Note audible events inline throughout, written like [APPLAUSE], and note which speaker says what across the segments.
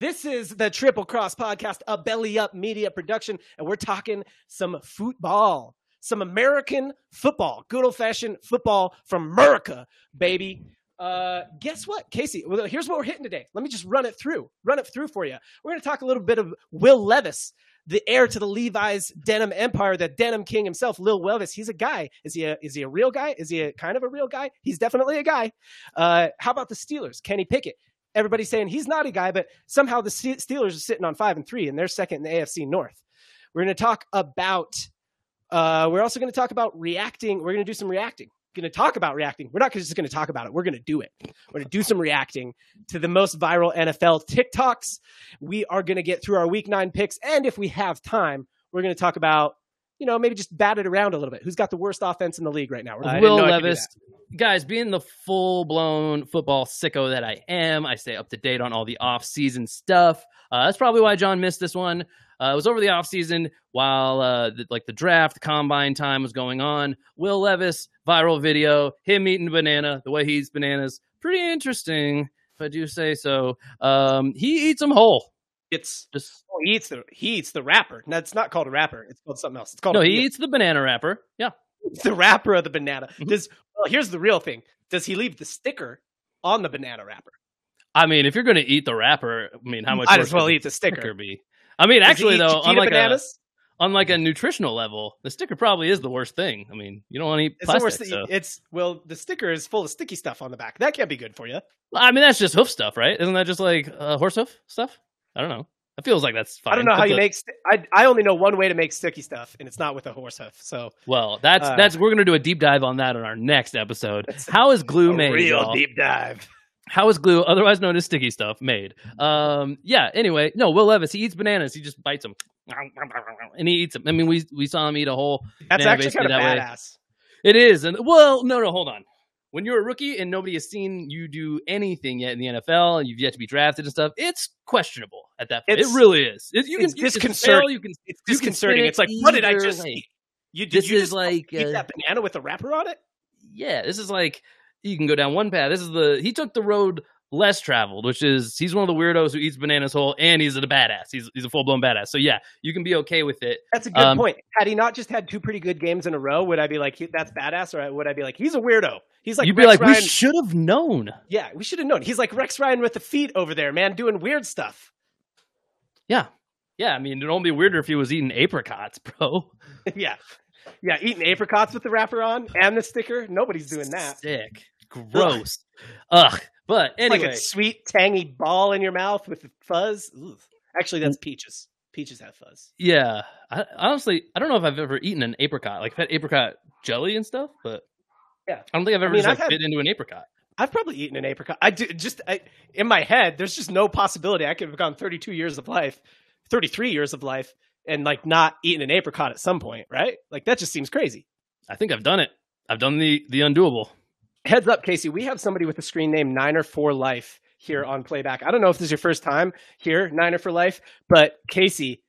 Speaker 1: This is the Triple Cross Podcast, a belly up media production, and we're talking some football, some American football, good old fashioned football from America, baby. Uh, guess what, Casey? Well, here's what we're hitting today. Let me just run it through, run it through for you. We're going to talk a little bit of Will Levis, the heir to the Levi's denim empire, the denim king himself, Lil Levis. He's a guy. Is he a is he a real guy? Is he a kind of a real guy? He's definitely a guy. Uh, how about the Steelers? Kenny Pickett. Everybody's saying he's not a guy, but somehow the Steelers are sitting on five and three, and they're second in the AFC North. We're going to talk about. Uh, we're also going to talk about reacting. We're going to do some reacting going to talk about reacting. We're not just going to talk about it. We're going to do it. We're going to do some reacting to the most viral NFL TikToks. We are going to get through our week nine picks. And if we have time, we're going to talk about, you know, maybe just bat it around a little bit. Who's got the worst offense in the league right now?
Speaker 2: Will Levis. Guys, being the full blown football sicko that I am, I stay up to date on all the off season stuff. Uh, that's probably why John missed this one. Uh, it was over the offseason while uh, the, like the draft, the combine time was going on. Will Levis, viral video, him eating banana, the way he eats bananas. Pretty interesting, if I do say so. Um, he eats them whole.
Speaker 1: It's just oh, he eats the he eats the wrapper. No, it's not called a wrapper. It's called something else. It's called
Speaker 2: no. He eats the banana wrapper. Yeah, [LAUGHS]
Speaker 1: it's the wrapper of the banana. Mm-hmm. Does well, here's the real thing. Does he leave the sticker on the banana wrapper?
Speaker 2: I mean, if you're going to eat the wrapper, I mean, how much?
Speaker 1: Might as well eat the sticker. sticker
Speaker 2: be? I mean, Does actually, though, on like a on like a nutritional level, the sticker probably is the worst thing. I mean, you don't want to eat plastic. It's,
Speaker 1: the worst, so. it's well, the sticker is full of sticky stuff on the back. That can't be good for you.
Speaker 2: I mean, that's just hoof stuff, right? Isn't that just like uh, horse hoof stuff? I don't know. It feels like that's fine.
Speaker 1: I don't know how you make. St- I I only know one way to make sticky stuff, and it's not with a horse hoof. So
Speaker 2: well, that's uh, that's we're gonna do a deep dive on that on our next episode. How is glue made?
Speaker 1: Real
Speaker 2: y'all?
Speaker 1: deep dive.
Speaker 2: How is glue, otherwise known as sticky stuff, made? Um, yeah. Anyway, no. Will Levis, he eats bananas. He just bites them, and he eats them. I mean, we we saw him eat a whole.
Speaker 1: That's actually kind of badass.
Speaker 2: Way. It is, and well, no, no, hold on. When you're a rookie and nobody has seen you do anything yet in the NFL, and you've yet to be drafted and stuff, it's questionable at that point. It's, it really is. It,
Speaker 1: you can, it's disconcerting. Fail, you can, it's disconcerting. It's like, what did I just eat? You did
Speaker 2: this
Speaker 1: you
Speaker 2: is like
Speaker 1: eat uh, that banana with a wrapper on it?
Speaker 2: Yeah, this is like you can go down one path. This is the he took the road less traveled, which is he's one of the weirdos who eats bananas whole, and he's a badass. He's he's a full blown badass. So yeah, you can be okay with it.
Speaker 1: That's a good um, point. Had he not just had two pretty good games in a row, would I be like that's badass, or would I be like he's a weirdo? He's like
Speaker 2: you'd Rex be like Ryan. we should have known.
Speaker 1: Yeah, we should have known. He's like Rex Ryan with the feet over there, man, doing weird stuff.
Speaker 2: Yeah, yeah. I mean, it'd only be weirder if he was eating apricots, [LAUGHS] bro. [LAUGHS]
Speaker 1: yeah. Yeah, eating apricots with the wrapper on and the sticker. Nobody's doing that.
Speaker 2: Sick. Gross. Ugh. But anyway,
Speaker 1: like a sweet tangy ball in your mouth with fuzz. Ugh. Actually, that's mm. peaches. Peaches have fuzz.
Speaker 2: Yeah, I, honestly, I don't know if I've ever eaten an apricot. Like I've had apricot jelly and stuff, but
Speaker 1: yeah,
Speaker 2: I don't think I've ever I mean, just like, had, bit into an apricot.
Speaker 1: I've probably eaten an apricot. I do just I, in my head. There's just no possibility I could have gone 32 years of life, 33 years of life, and like not eaten an apricot at some point, right? Like that just seems crazy.
Speaker 2: I think I've done it. I've done the the undoable
Speaker 1: heads up, Casey, we have somebody with a screen name Niner for Life here on playback. I don't know if this is your first time here, Niner for Life, but Casey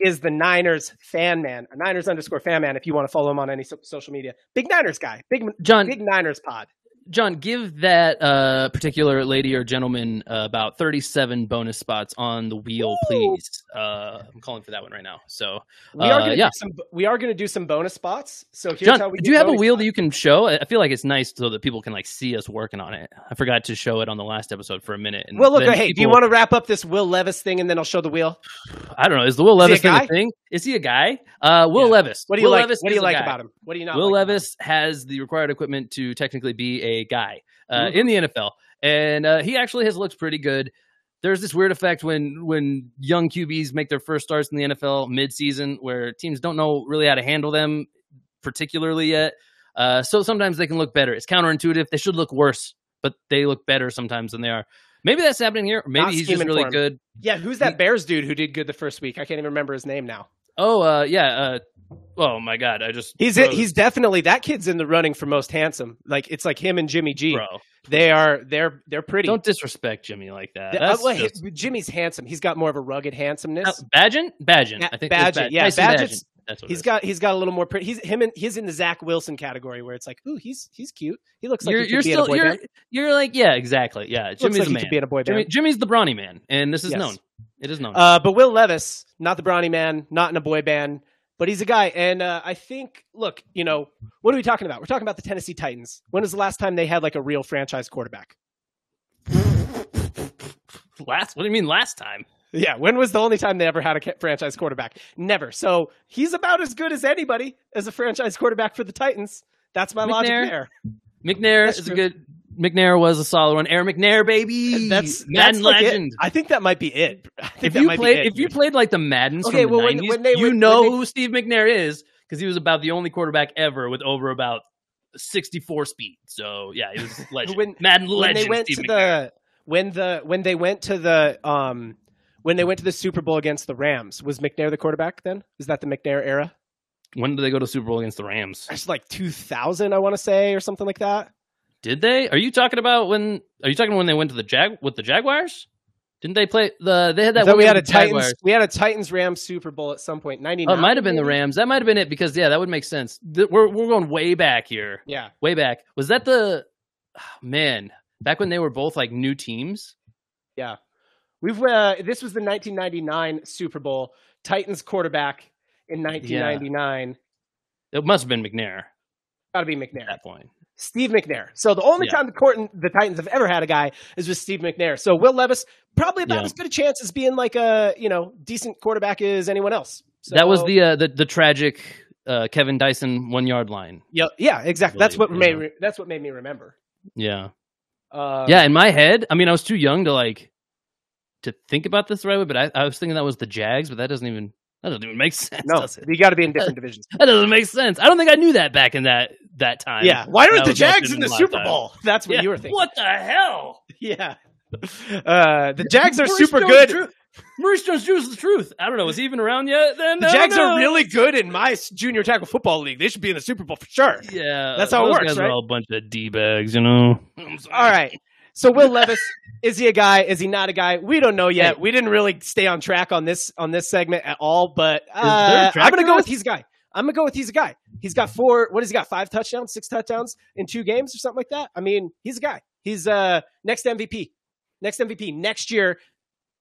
Speaker 1: is the Niners fan man, a Niners underscore fan man. If you want to follow him on any so- social media, big Niners guy, big John, big Niners pod.
Speaker 2: John, give that uh, particular lady or gentleman uh, about 37 bonus spots on the wheel, Ooh. please. Uh, I'm calling for that one right now. So
Speaker 1: we are uh, gonna yeah. some, we are going to do some bonus spots. So here's
Speaker 2: John,
Speaker 1: how we
Speaker 2: do you have a wheel spots. that you can show? I feel like it's nice so that people can like see us working on it. I forgot to show it on the last episode for a minute.
Speaker 1: And well, look, hey, people... do you want to wrap up this Will Levis thing and then I'll show the wheel? [SIGHS]
Speaker 2: I don't know. Is the Will Levis thing a thing? Is he a guy? Uh, Will yeah. Levis.
Speaker 1: What do you
Speaker 2: Will
Speaker 1: like?
Speaker 2: Levis
Speaker 1: what do you like about him? What do you not?
Speaker 2: Will
Speaker 1: like
Speaker 2: Levis has the required equipment to technically be a guy uh, mm-hmm. in the NFL, and uh, he actually has looked pretty good. There's this weird effect when when young QBs make their first starts in the NFL mid-season, where teams don't know really how to handle them particularly yet. Uh, so sometimes they can look better. It's counterintuitive. They should look worse, but they look better sometimes than they are. Maybe that's happening here. Maybe Not he's just really good.
Speaker 1: Yeah, who's that Bears dude who did good the first week? I can't even remember his name now.
Speaker 2: Oh, uh, yeah. Uh, oh my God! I just
Speaker 1: he's froze. he's definitely that kid's in the running for most handsome. Like it's like him and Jimmy G.
Speaker 2: Bro.
Speaker 1: They are they're they're pretty.
Speaker 2: Don't disrespect Jimmy like that.
Speaker 1: Uh, well, just... Jimmy's handsome. He's got more of a rugged handsomeness. Uh,
Speaker 2: Bagent, Bagent. I think
Speaker 1: Bagent. Yeah, Bagent's. That's what he's got. He's got a little more pretty. He's him and he's in the Zach Wilson category where it's like, ooh, he's he's cute. He looks like
Speaker 2: you're, you're
Speaker 1: still
Speaker 2: you're, you're like yeah, exactly. Yeah,
Speaker 1: Jimmy's
Speaker 2: like
Speaker 1: a man.
Speaker 2: Be in a boy band.
Speaker 1: Jimmy,
Speaker 2: Jimmy's the brawny man, and this is yes. known. It is known.
Speaker 1: Uh, but Will Levis, not the brawny man, not in a boy band, but he's a guy. And uh, I think, look, you know, what are we talking about? We're talking about the Tennessee Titans. When was the last time they had like a real franchise quarterback? [LAUGHS]
Speaker 2: last. What do you mean last time?
Speaker 1: Yeah, when was the only time they ever had a franchise quarterback? Never. So he's about as good as anybody as a franchise quarterback for the Titans. That's my logic there.
Speaker 2: McNair
Speaker 1: That's
Speaker 2: is
Speaker 1: true.
Speaker 2: a good. McNair was a solid one. Air McNair, baby.
Speaker 1: That's
Speaker 2: Madden
Speaker 1: that's like it.
Speaker 2: legend.
Speaker 1: I think that might be it. I think
Speaker 2: If
Speaker 1: that
Speaker 2: you
Speaker 1: might
Speaker 2: played,
Speaker 1: be it.
Speaker 2: if you played like the Maddens
Speaker 1: Okay,
Speaker 2: from the
Speaker 1: well, when-
Speaker 2: 90s,
Speaker 1: when they-
Speaker 2: you
Speaker 1: when-
Speaker 2: know
Speaker 1: when they-
Speaker 2: who Steve McNair is because he was about the only quarterback ever with over about 64 speed. So yeah, he was [LAUGHS] legend.
Speaker 1: When-
Speaker 2: Madden
Speaker 1: when they went
Speaker 2: Steve
Speaker 1: to
Speaker 2: McNair.
Speaker 1: the when the when they went to the um when they went to the Super Bowl against the Rams, was McNair the quarterback then? Is that the McNair era?
Speaker 2: When did they go to Super Bowl against the Rams?
Speaker 1: It's like 2000, I want to say, or something like that.
Speaker 2: Did they? Are you talking about when? Are you talking when they went to the Jag with the Jaguars? Didn't they play the? They had that.
Speaker 1: We had a Titans.
Speaker 2: Jaguars.
Speaker 1: We had a Titans Rams Super Bowl at some point. 99.
Speaker 2: Oh, it might have been the? Rams. That might have been it because yeah, that would make sense. We're we're going way back here,
Speaker 1: Yeah.
Speaker 2: way back. Was that the man back when they were both like new teams?
Speaker 1: Yeah. We've uh, this was the 1999 Super Bowl. Titans quarterback in 1999.
Speaker 2: It must have been McNair
Speaker 1: Got to be McNair.
Speaker 2: At that point.
Speaker 1: Steve McNair. So the only
Speaker 2: Yeah.
Speaker 1: time the court the Titans have ever had a guy is with Steve McNair. So Will Levis probably about
Speaker 2: Yeah.
Speaker 1: as good a chance as being like a you know decent quarterback as anyone else. So,
Speaker 2: that was the uh, the the tragic uh, Kevin Dyson one yard line.
Speaker 1: yeah yeah exactly. That's what
Speaker 2: believe,
Speaker 1: made that's what made me remember.
Speaker 2: Yeah,
Speaker 1: Uh,
Speaker 2: yeah. In my head, I mean, I was too young to like to think about this the right way, but I, I was thinking that was the Jags, but that doesn't even that doesn't even make [LAUGHS] sense.
Speaker 1: No, you got to be in [LAUGHS] different divisions.
Speaker 2: That doesn't make sense. I don't think I knew that back in that that time.
Speaker 1: Yeah. Why aren't the Jags in the Super. Bowl? That's what
Speaker 2: Yeah,
Speaker 1: you were thinking.
Speaker 2: What the hell?
Speaker 1: Yeah. Uh, the Jags are
Speaker 2: Maurice
Speaker 1: super
Speaker 2: Jones-Drew-
Speaker 1: good.
Speaker 2: Maurice Jones-Drew is the truth. I don't know. Was he even around yet? Then
Speaker 1: The Jags are really good in my junior tackle football league. They should be in the Super Bowl for sure.
Speaker 2: Yeah,
Speaker 1: That's how it works,
Speaker 2: guys
Speaker 1: right?
Speaker 2: Are all a bunch of d bags, you know.
Speaker 1: All right. So Will Levis, [LAUGHS] is he a guy? Is he not a guy? We don't know yet.
Speaker 2: Hey.
Speaker 1: We didn't really stay on track on this on this segment at all. But uh, I'm gonna go with
Speaker 2: this?
Speaker 1: he's a guy. I'm gonna go with he's a guy. He's got four. What has he got? Five touchdowns, six touchdowns in two games or something like that. I mean, he's a guy. He's uh next MVP, next MVP next year.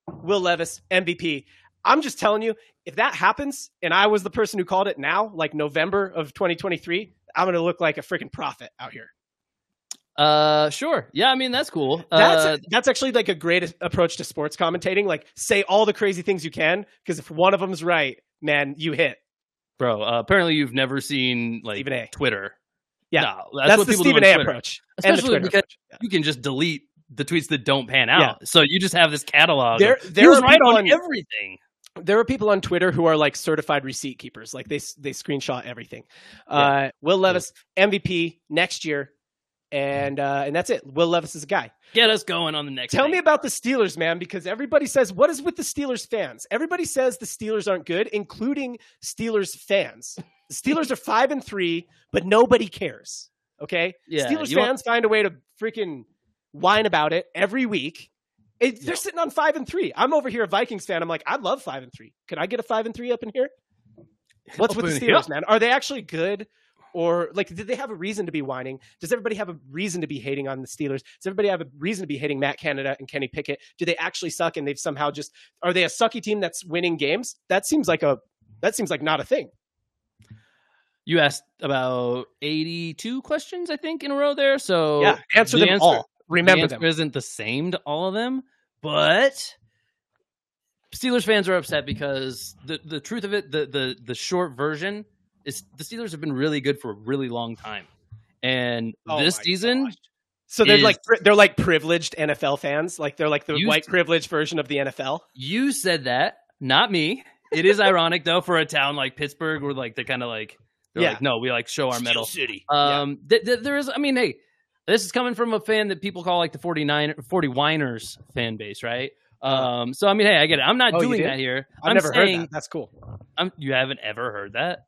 Speaker 1: Will Levis MVP. I'm just telling you, if that happens, and I was the person who called it now, like November of 2023, I'm gonna look like a freaking prophet out here.
Speaker 2: Uh, sure. Yeah, I mean that's cool.
Speaker 1: That's
Speaker 2: uh,
Speaker 1: that's actually like a great approach to sports commentating. Like, say all the crazy things you can, because if one of them's right, man, you hit.
Speaker 2: Bro. Uh, apparently, you've never seen like
Speaker 1: Stephen A.
Speaker 2: Twitter.
Speaker 1: Yeah.
Speaker 2: No, that's,
Speaker 1: That's,
Speaker 2: what
Speaker 1: the
Speaker 2: people
Speaker 1: Stephen
Speaker 2: do on
Speaker 1: A.
Speaker 2: Twitter.
Speaker 1: approach,
Speaker 2: Especially because
Speaker 1: approach. Yeah.
Speaker 2: you can just delete the tweets that don't pan out.
Speaker 1: Yeah.
Speaker 2: So you just have this catalog.
Speaker 1: There, there
Speaker 2: was
Speaker 1: are
Speaker 2: right
Speaker 1: people
Speaker 2: on
Speaker 1: on
Speaker 2: everything.
Speaker 1: there are people on Twitter who are like certified receipt keepers. Like they they screenshot everything. Uh, Will Levis MVP next year, and uh, and that's it. Will Levis is a guy.
Speaker 2: Get us going on the next.
Speaker 1: Tell
Speaker 2: thing.
Speaker 1: me about the Steelers, man, because everybody says, what is with the Steelers fans? Everybody says the Steelers aren't good, including Steelers fans. The Steelers are five and three, but nobody cares. Okay?
Speaker 2: Yeah,
Speaker 1: Steelers
Speaker 2: you want-
Speaker 1: fans find a way to freaking whine about it every week. It, they're sitting on five and three. I'm over here, a Vikings fan. I'm like, I love five and three. Can I get a five and three up in here? What's
Speaker 2: Up
Speaker 1: with the
Speaker 2: in here?
Speaker 1: Steelers, man? Are they actually good? Or like, did they have a reason to be whining? Does everybody have a reason to be hating on the Steelers? Does everybody have a reason to be hating Matt Canada and Kenny Pickett? Do they actually suck and they've somehow just are they a sucky team that's winning games? That seems like a that seems like not a thing.
Speaker 2: You asked about eighty-two questions, I think, in a row there. So
Speaker 1: yeah, answer
Speaker 2: the
Speaker 1: them
Speaker 2: answer-
Speaker 1: all. Remember
Speaker 2: the answer
Speaker 1: them.
Speaker 2: isn't the same to all of them, but Steelers fans are upset because the the truth of it, the the the short version is the Steelers have been really good for a really long time, and
Speaker 1: Oh
Speaker 2: this season.
Speaker 1: gosh. So they're
Speaker 2: is-
Speaker 1: like they're like privileged NFL fans, like they're like the
Speaker 2: Used
Speaker 1: white privileged version of the NFL.
Speaker 2: You said that, not me. It is ironic though for a town like Pittsburgh, where like they're kind of like, they're
Speaker 1: Yeah.
Speaker 2: like, no, we like show our metal.
Speaker 1: City.
Speaker 2: Um, th- th- there is, I mean, hey, this is coming from a fan that people call like the 49 40 Winers fan base, right? Um, so I mean, hey, I get it. I'm not
Speaker 1: Oh,
Speaker 2: doing that here.
Speaker 1: I've
Speaker 2: I'm
Speaker 1: never
Speaker 2: saying,
Speaker 1: heard that. That's cool.
Speaker 2: I'm, you haven't ever heard that?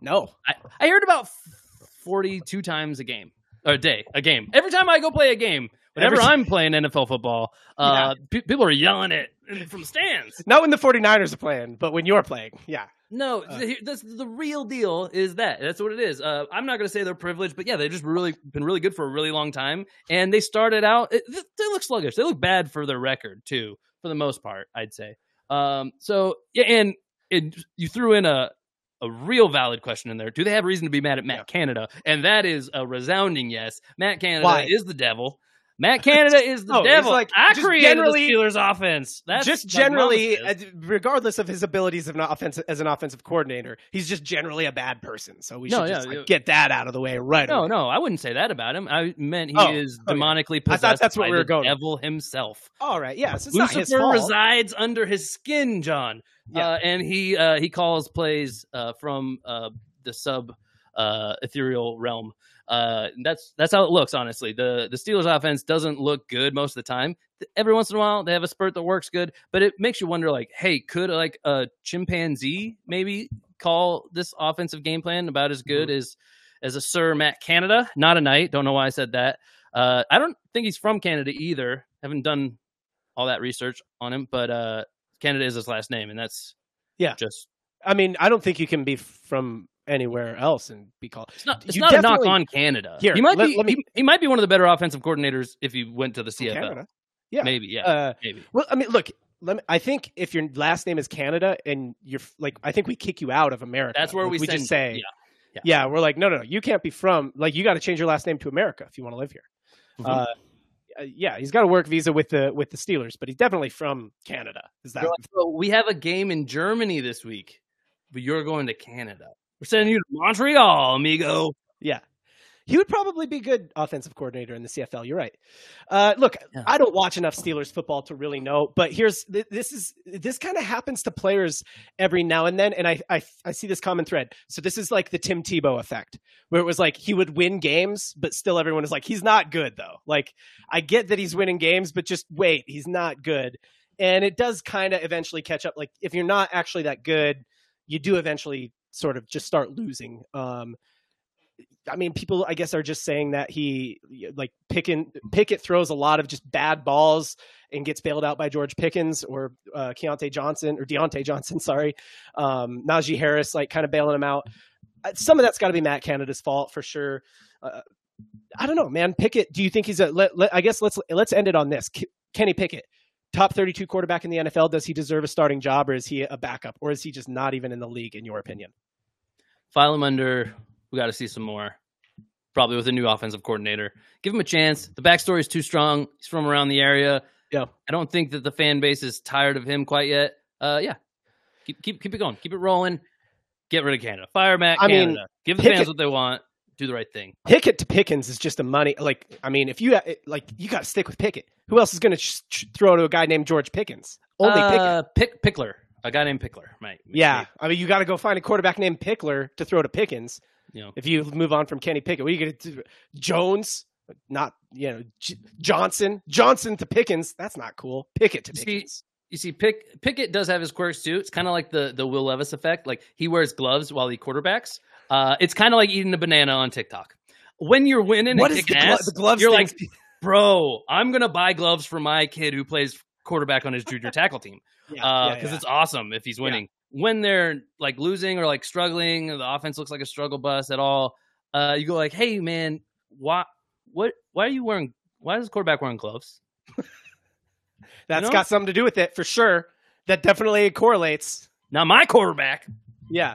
Speaker 1: No.
Speaker 2: I, I heard about 42 times a game or a day, a game. Every time I go play a game, whenever
Speaker 1: Every
Speaker 2: I'm playing NFL football, uh, pe- people are yelling it from stands.
Speaker 1: Not when the 49ers are playing, but when you're playing. Yeah.
Speaker 2: No,
Speaker 1: Uh.
Speaker 2: th- that's the real deal. Is that that's what it is? Uh, I'm not going to say they're privileged, but yeah, they've just really been really good for a really long time. And they started out; it, they look sluggish. They look bad for their record too, for the most part. I'd say. Um, so yeah, and it, you threw in a a real valid question in there. Do they have reason to be mad at Matt
Speaker 1: Yeah.
Speaker 2: Canada? And that is a resounding yes. Matt Canada
Speaker 1: Why?
Speaker 2: is the devil. Matt Canada is the [LAUGHS]
Speaker 1: he's
Speaker 2: devil.
Speaker 1: like,
Speaker 2: I created
Speaker 1: generally-
Speaker 2: the Steelers offense. That's
Speaker 1: just generally, uh, regardless of his abilities of not offensive, as an offensive coordinator, he's just generally a bad person. So we
Speaker 2: No,
Speaker 1: should
Speaker 2: yeah,
Speaker 1: just like,
Speaker 2: yeah.
Speaker 1: get that out of the way right
Speaker 2: No,
Speaker 1: away.
Speaker 2: no, I wouldn't say that about him. I meant he
Speaker 1: Oh,
Speaker 2: is
Speaker 1: oh, yeah.
Speaker 2: demonically
Speaker 1: I thought
Speaker 2: possessed
Speaker 1: that's what
Speaker 2: by
Speaker 1: we were
Speaker 2: the
Speaker 1: going
Speaker 2: devil himself.
Speaker 1: All right, yes, it's not his
Speaker 2: Lucifer resides under his skin, John.
Speaker 1: Yeah.
Speaker 2: Uh, and he uh, he calls plays uh, from uh, the sub uh, ethereal realm. Uh, that's that's how it looks. Honestly, the the Steelers offense doesn't look good most of the time. Every once in a while, they have a spurt that works good, but it makes you wonder, like, hey, could like a chimpanzee maybe call this offensive game plan about as
Speaker 1: Mm-hmm.
Speaker 2: good as as a Sir Matt Canada? Not a knight. Don't know why I said that. Uh, I don't think he's from Canada either. Haven't done all that research on him, but uh, Canada is his last name, and that's
Speaker 1: Yeah.
Speaker 2: just
Speaker 1: I mean, I don't think you can be from anywhere else and be called.
Speaker 2: it's not it's not a knock on Canada.
Speaker 1: Here,
Speaker 2: he might
Speaker 1: let-
Speaker 2: be
Speaker 1: let me-
Speaker 2: he, he might be one of the better offensive coordinators if he went to the CFL.
Speaker 1: Canada. Yeah.
Speaker 2: Maybe, yeah,
Speaker 1: Uh,
Speaker 2: maybe.
Speaker 1: well, I mean, look. Let me, I think if your last name is Canada and you're like, I think we kick you out of America.
Speaker 2: That's where
Speaker 1: Like,
Speaker 2: we,
Speaker 1: we
Speaker 2: send
Speaker 1: just say,
Speaker 2: Yeah. Yeah.
Speaker 1: yeah, we're like, no, no, no, you can't be from. Like, you got to change your last name to America if you want to live here.
Speaker 2: Mhm.
Speaker 1: Uh, uh, yeah, he's got a work visa with the with the Steelers, but he's definitely from Canada. Is that
Speaker 2: You're we have a game in Germany this week, but you're going to Canada. We're sending you to Montreal, amigo.
Speaker 1: Yeah. He would probably be good offensive coordinator in the CFL. You're right. Uh, look,
Speaker 2: Yeah.
Speaker 1: I don't watch enough Steelers football to really know, but here's this is this kind of happens to players every now and then, and I, I I see this common thread. So this is like the Tim Tebow effect, where it was like he would win games, but still everyone is like he's not good though. Like I get that he's winning games, but just wait, he's not good, and it does kind of eventually catch up. Like if you're not actually that good, you do eventually sort of just start losing. Um, I mean, people, I guess, are just saying that he like Pickin, Pickett throws a lot of just bad balls and gets bailed out by George Pickens or uh, Keontae Johnson or Diontae Johnson. [LAUGHS] Sorry, um, Najee Harris, like kind of bailing him out. Uh, Some of that's got to be Matt Canada's fault for sure. Uh, I don't know, man. Pickett, do you think he's a? Let, let, I guess let's let's end it on this. K- Kenny Pickett, top thirty-two quarterback in the NFL. Does he deserve a starting job, or is he a backup, or is he just not even in the league? In your opinion?
Speaker 2: File him under. We got to see some more. Probably with a new offensive coordinator. Give him a chance. The backstory is too strong. He's from around the area.
Speaker 1: Yeah.
Speaker 2: I don't think that the fan base is tired of him quite yet. Uh, yeah. Keep keep keep it going. Keep it rolling. Get rid of Canada. Fire Matt
Speaker 1: I mean,
Speaker 2: Canada. Give the
Speaker 1: Pickett-
Speaker 2: fans what they want. Do the right thing.
Speaker 1: Pickett to Pickens is just a money. Like, I mean, if you like, you got to stick with Pickett. Who else is going to ch- ch- throw to a guy named George Pickens? Only Pickett.
Speaker 2: uh, Pick Pickler. A guy named Pickler. Right.
Speaker 1: Yeah, I mean, you got to go find a quarterback named Pickler to throw to Pickens.
Speaker 2: You know.
Speaker 1: If you move on from Kenny Pickett, what are you going to do? Jones, not you know J- Johnson, Johnson to Pickens. That's not cool. Pickett to
Speaker 2: You see-
Speaker 1: Pickens.
Speaker 2: You see, Pick Pickett does have his quirks too. It's kind of like the the Will Levis effect. Like he wears gloves while he quarterbacks. Uh, it's kind of like eating a banana on TikTok. When you're winning
Speaker 1: What
Speaker 2: and
Speaker 1: is the, glo-
Speaker 2: ass,
Speaker 1: the gloves?
Speaker 2: you're
Speaker 1: things-
Speaker 2: like, bro, I'm gonna buy gloves for my kid who plays quarterback on his junior tackle team [LAUGHS]
Speaker 1: yeah,
Speaker 2: because
Speaker 1: yeah, yeah.
Speaker 2: it's awesome if he's winning. When they're like losing or like struggling, the offense looks like a struggle bus at all. Uh, you go like, hey man, why what why are you wearing? Why is quarterback wearing gloves? [LAUGHS]
Speaker 1: that's
Speaker 2: know?
Speaker 1: got something to do with it for sure. That definitely correlates.
Speaker 2: Not my quarterback.
Speaker 1: Yeah,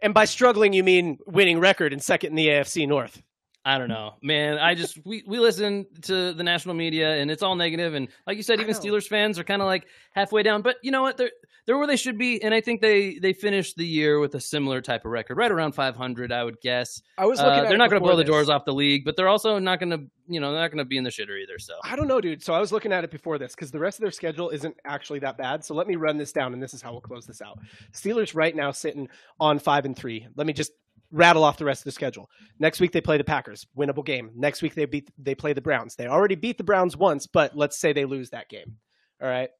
Speaker 1: and by struggling, you mean winning record and second in the AFC North.
Speaker 2: I don't know, man. I just we we listen to the national media and it's all negative. And like you said, even. Steelers fans are kind of like halfway down. But you know what? They're they're where they should be, and I think they they finished the year with a similar type of record, right around 500, I would guess.
Speaker 1: I was
Speaker 2: Uh, they're not going to blow the doors off the league, but they're also not going to you know they're not going to be in the shitter either. So
Speaker 1: I don't know, dude. So I was looking at it before this because the rest of their schedule isn't actually that bad. So let me run this down, and this is how we'll close this out. Steelers right now sitting on five and three. Let me just rattle off the rest of the schedule. Next week they play the Packers, winnable game. Next week they beat they play the Browns. They already beat the Browns once, but let's say they lose that game. All right.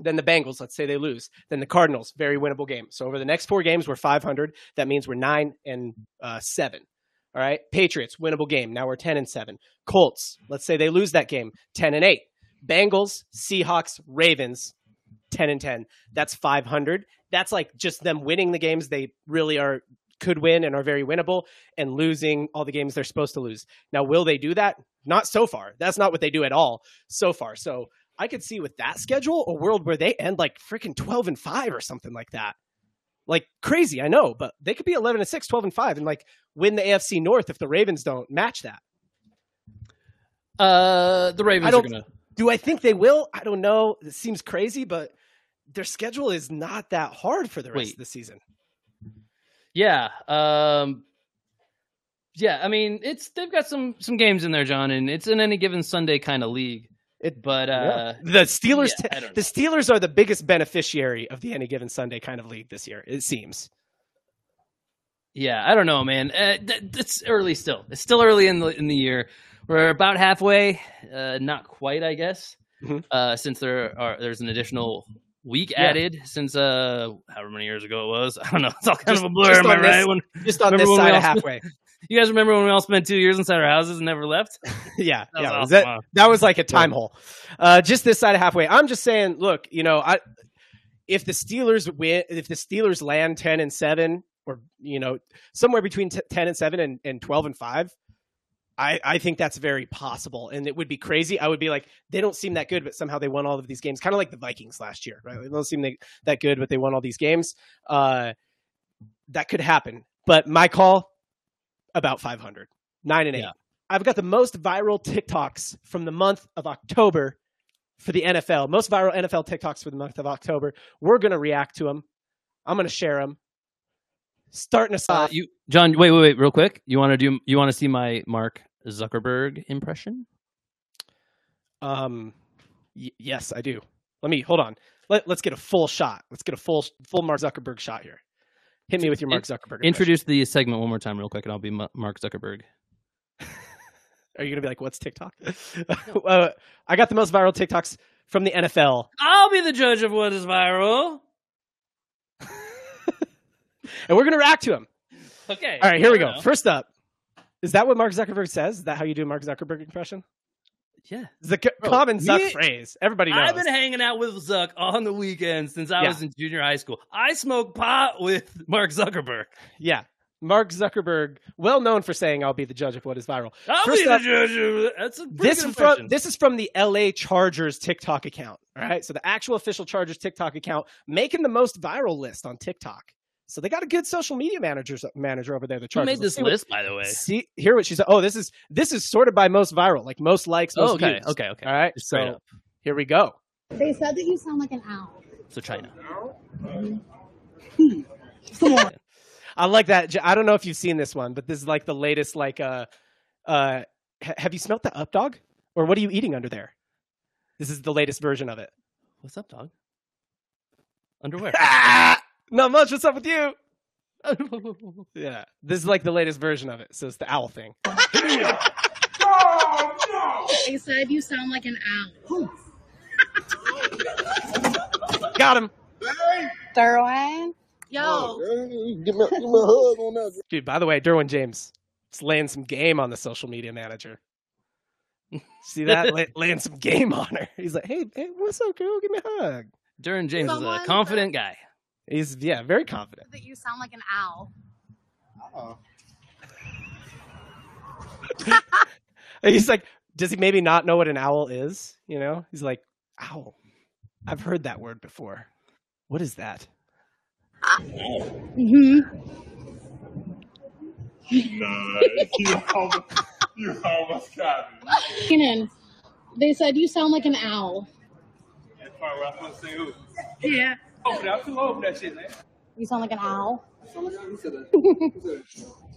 Speaker 1: Then the Bengals, let's say they lose. Then the Cardinals, very winnable game. So over the next four games, we're 500. That means we're nine and uh, seven. All right. Patriots, winnable game. Now we're 10 and seven. Colts, let's say they lose that game, 10 and 8. Bengals, Seahawks, Ravens, 10 and 10. That's 500. That's like just them winning the games they really are could win and are very winnable and losing all the games they're supposed to lose. Now, will they do that? Not so far. That's not what they do at all so far. So I could see with that schedule a world where they end like freaking 12 and 5 or something like that. Like crazy, I know, but they could be 11 and 6, 12 and 5 and like win the AFC North if the Ravens don't match that.
Speaker 2: Uh, the Ravens are
Speaker 1: don't-
Speaker 2: gonna.
Speaker 1: Do I think they will? I don't know. It seems crazy, but their schedule is not that hard for the rest
Speaker 2: Wait.
Speaker 1: of the season.
Speaker 2: Yeah. Um. Yeah, I mean, it's they've got some some games in there, John, and it's an any given Sunday kind of league.
Speaker 1: It-
Speaker 2: But uh,
Speaker 1: The Steelers,
Speaker 2: yeah,
Speaker 1: the Steelers are the biggest beneficiary of the any given Sunday kind of league this year. It seems.
Speaker 2: Yeah, I don't know, man. Uh, th- it's early still. It's still early in the in the year. We're about halfway. Uh, not quite, I guess.
Speaker 1: Mhm.
Speaker 2: Uh, since there are there's an additional week
Speaker 1: Yeah.
Speaker 2: added since uh however many years ago it was. [LAUGHS] I don't know. It's all kind
Speaker 1: Just-
Speaker 2: of a blur.
Speaker 1: just
Speaker 2: Am I
Speaker 1: this-
Speaker 2: right? When,
Speaker 1: Just on this side of halfway. [LAUGHS]
Speaker 2: you guys remember when we all spent two years inside our houses and never left? [LAUGHS]
Speaker 1: yeah,
Speaker 2: That was
Speaker 1: yeah.
Speaker 2: awesome,
Speaker 1: That, that was like a time hole. Uh, just this side of halfway. I'm just saying. Look, you know, I if the Steelers win, if the Steelers land ten and seven, or you know, somewhere between t- ten and seven and, and twelve and five. I, I think that's very possible, and it would be crazy. I would be like, they don't seem that good, but somehow they won all of these games, kind of like the Vikings last year, right? They don't seem that- that good, but they won all these games. Uh, that could happen, but my call about 500, nine and eight.
Speaker 2: Yeah.
Speaker 1: I've got the most viral TikToks from the month of October for the NFL. Most viral NFL TikToks for the month of October. We're going to react to them. I'm going to share them. Starting us
Speaker 2: Uh,
Speaker 1: off.
Speaker 2: you, John. Wait, wait, wait, real quick. You want to do? You want to see my Mark Zuckerberg impression?
Speaker 1: Um, y- yes, I do. Let me hold on. Let, let's get a full shot. Let's get a full full Mark Zuckerberg shot here. Hit me with your Mark Zuckerberg. impression.
Speaker 2: Introduce the segment one more time, real quick, and I'll be Ma- Mark Zuckerberg. [LAUGHS]
Speaker 1: Are you going to be like, what's TikTok? [LAUGHS] [LAUGHS] uh, I got the most viral TikToks from the NFL,
Speaker 2: I'll be the judge of what is viral.
Speaker 1: and we're going to react to them.
Speaker 2: Okay.
Speaker 1: All right, here we go.
Speaker 2: know.
Speaker 1: First up, is that what Mark Zuckerberg says? Is that how you do a Mark Zuckerberg impression?
Speaker 2: Yeah.
Speaker 1: It's the c-
Speaker 2: Bro,
Speaker 1: common Zuck
Speaker 2: me-
Speaker 1: phrase. Everybody knows.
Speaker 2: I've been hanging out with Zuck on the weekends since I
Speaker 1: Yeah.
Speaker 2: was in junior high school. I smoke pot with [LAUGHS] Mark Zuckerberg.
Speaker 1: yeah. Mark Zuckerberg, well known for saying, "I'll be the judge of what is viral."
Speaker 2: I'll
Speaker 1: First
Speaker 2: be
Speaker 1: up-
Speaker 2: the judge of That's a pretty
Speaker 1: This
Speaker 2: good
Speaker 1: from this is from the LA Chargers TikTok account. All right, so the actual official Chargers TikTok account making the most viral list on TikTok. So they got a good social media manager manager over there. The
Speaker 2: Who
Speaker 1: Chargers.
Speaker 2: made this
Speaker 1: see what-
Speaker 2: list, by the way?
Speaker 1: See, hear what she said. Oh, this is this is sorted by most viral, like most likes, most
Speaker 2: Oh, okay,
Speaker 1: views.
Speaker 2: okay, okay.
Speaker 1: All right,
Speaker 2: Just
Speaker 1: so
Speaker 2: up.
Speaker 1: here we go.
Speaker 3: They said that you sound like an owl.
Speaker 2: So China.
Speaker 3: Come on. [LAUGHS]
Speaker 1: I like that. I don't know if you've seen this one, but this is like the latest. Like, uh, uh, have you smelt the up dog, or what are you eating under there? This is the latest version of it.
Speaker 2: What's up, dog? Underwear. [LAUGHS]
Speaker 1: Ah, not much. What's up with you? [LAUGHS] Yeah, this is like the latest version of it. So it's the owl thing. [LAUGHS]
Speaker 3: Oh, they said you sound like an owl.
Speaker 1: Got him,
Speaker 3: Derwin? Yo.
Speaker 4: Oh, give me, give me a hug on that.
Speaker 1: dude. By the way, Derwin James is laying some game on the social media manager. [LAUGHS] See that? Lay, laying some game on her. He's like, hey, hey, what's up, girl? Give me a hug.
Speaker 2: Derwin James is a confident guy.
Speaker 1: He's yeah, very confident.
Speaker 3: That you sound like an owl.
Speaker 4: Uh-uh. [LAUGHS]
Speaker 1: He's like, does he maybe not know what an owl is? You know, he's like, owl. I've heard that word before. What is that?
Speaker 3: Mm-hmm. [LAUGHS]
Speaker 5: Nah, you almost, you almost got it.
Speaker 3: Keenan, they said you sound like an owl.
Speaker 5: That's part where to say.
Speaker 3: Yeah.
Speaker 5: Oh, but I'm too old for that shit, man.
Speaker 3: You sound like an owl. [LAUGHS]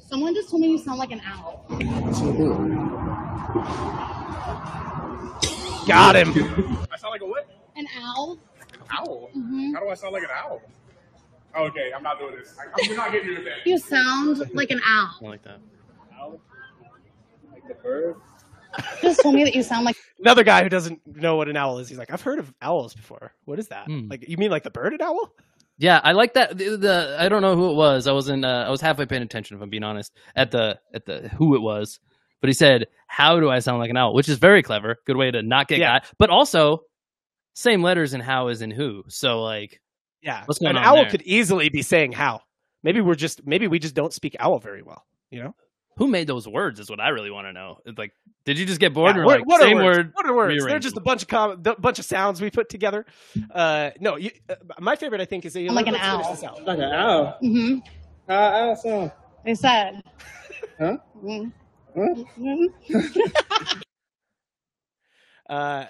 Speaker 3: Someone just told me you sound like an owl.
Speaker 1: Got him.
Speaker 5: I sound like a what?
Speaker 3: An owl?
Speaker 5: An owl.
Speaker 3: Mm-hmm.
Speaker 5: How do I sound like an owl? Okay, I'm not doing this. I, I'm not getting into that.
Speaker 3: You sound like an owl.
Speaker 2: I like that.
Speaker 5: Owl? Like the bird?
Speaker 3: Just told me that you sound like
Speaker 1: Another guy who doesn't know what an owl is. He's like, I've heard of owls before. What is that?
Speaker 2: Hmm.
Speaker 1: Like, you mean like the bird an owl?
Speaker 2: Yeah, I like that. The, the I don't know who it was. I wasn't. Uh, I was halfway paying attention, if I'm being honest, at the at the who it was. But he said, "How do I sound like an owl?" Which is very clever. Good way to not get
Speaker 1: Yeah.
Speaker 2: got. But also, same letters in how as in who. So like,
Speaker 1: Yeah.
Speaker 2: What's going
Speaker 1: an
Speaker 2: on
Speaker 1: owl
Speaker 2: there?
Speaker 1: could easily be saying how. Maybe we're just maybe we just don't speak owl very well. You know?
Speaker 2: Who made those words? Is what I really want to know. It's like, did you just get bored?
Speaker 1: Yeah,
Speaker 2: or
Speaker 1: what,
Speaker 2: like,
Speaker 1: what
Speaker 2: same
Speaker 1: are words?
Speaker 2: word?
Speaker 1: What are words? They're just a bunch of com- a bunch of sounds we put together. Uh, no, you, uh, my favorite I think is
Speaker 3: I'm like an owl.
Speaker 1: this.
Speaker 4: Like an owl.
Speaker 3: Mm-hmm.
Speaker 4: How owl sound?
Speaker 3: They said. [LAUGHS]
Speaker 4: Huh?
Speaker 3: Mhm.
Speaker 4: Huh?
Speaker 3: Mhm.
Speaker 1: uh,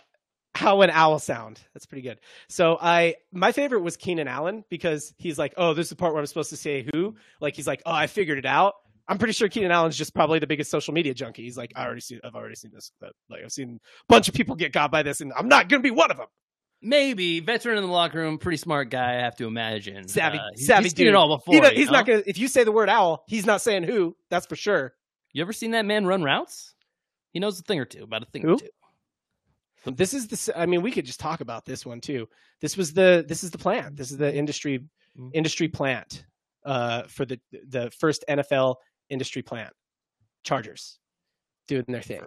Speaker 1: how an owl sound. That's pretty good. So I, my favorite was Keenan Allen because he's like, oh, this is the part where I'm supposed to say who. Like he's like, oh, I figured it out. I'm pretty sure Keenan Allen's just probably the biggest social media junkie. He's like, I already see, I've already seen this. But, like I've seen a bunch of people get got by this, and I'm not gonna be one of them.
Speaker 2: Maybe veteran in the locker room, pretty smart guy. I have to imagine.
Speaker 1: Savvy,
Speaker 2: Uh, he's-
Speaker 1: savvy
Speaker 2: he's seen
Speaker 1: dude.
Speaker 2: it all before.
Speaker 1: He he's
Speaker 2: know?
Speaker 1: not gonna. If you say the word owl, he's not saying who. That's for sure.
Speaker 2: You ever seen that man run routes? He knows a thing or two about a thing
Speaker 1: Who?
Speaker 2: or two.
Speaker 1: This is the. I mean, we could just talk about this one too. This was the. This is the plan. This is the industry
Speaker 2: Mm.
Speaker 1: industry plant uh, for the the first NFL industry plant. Chargers doing their thing.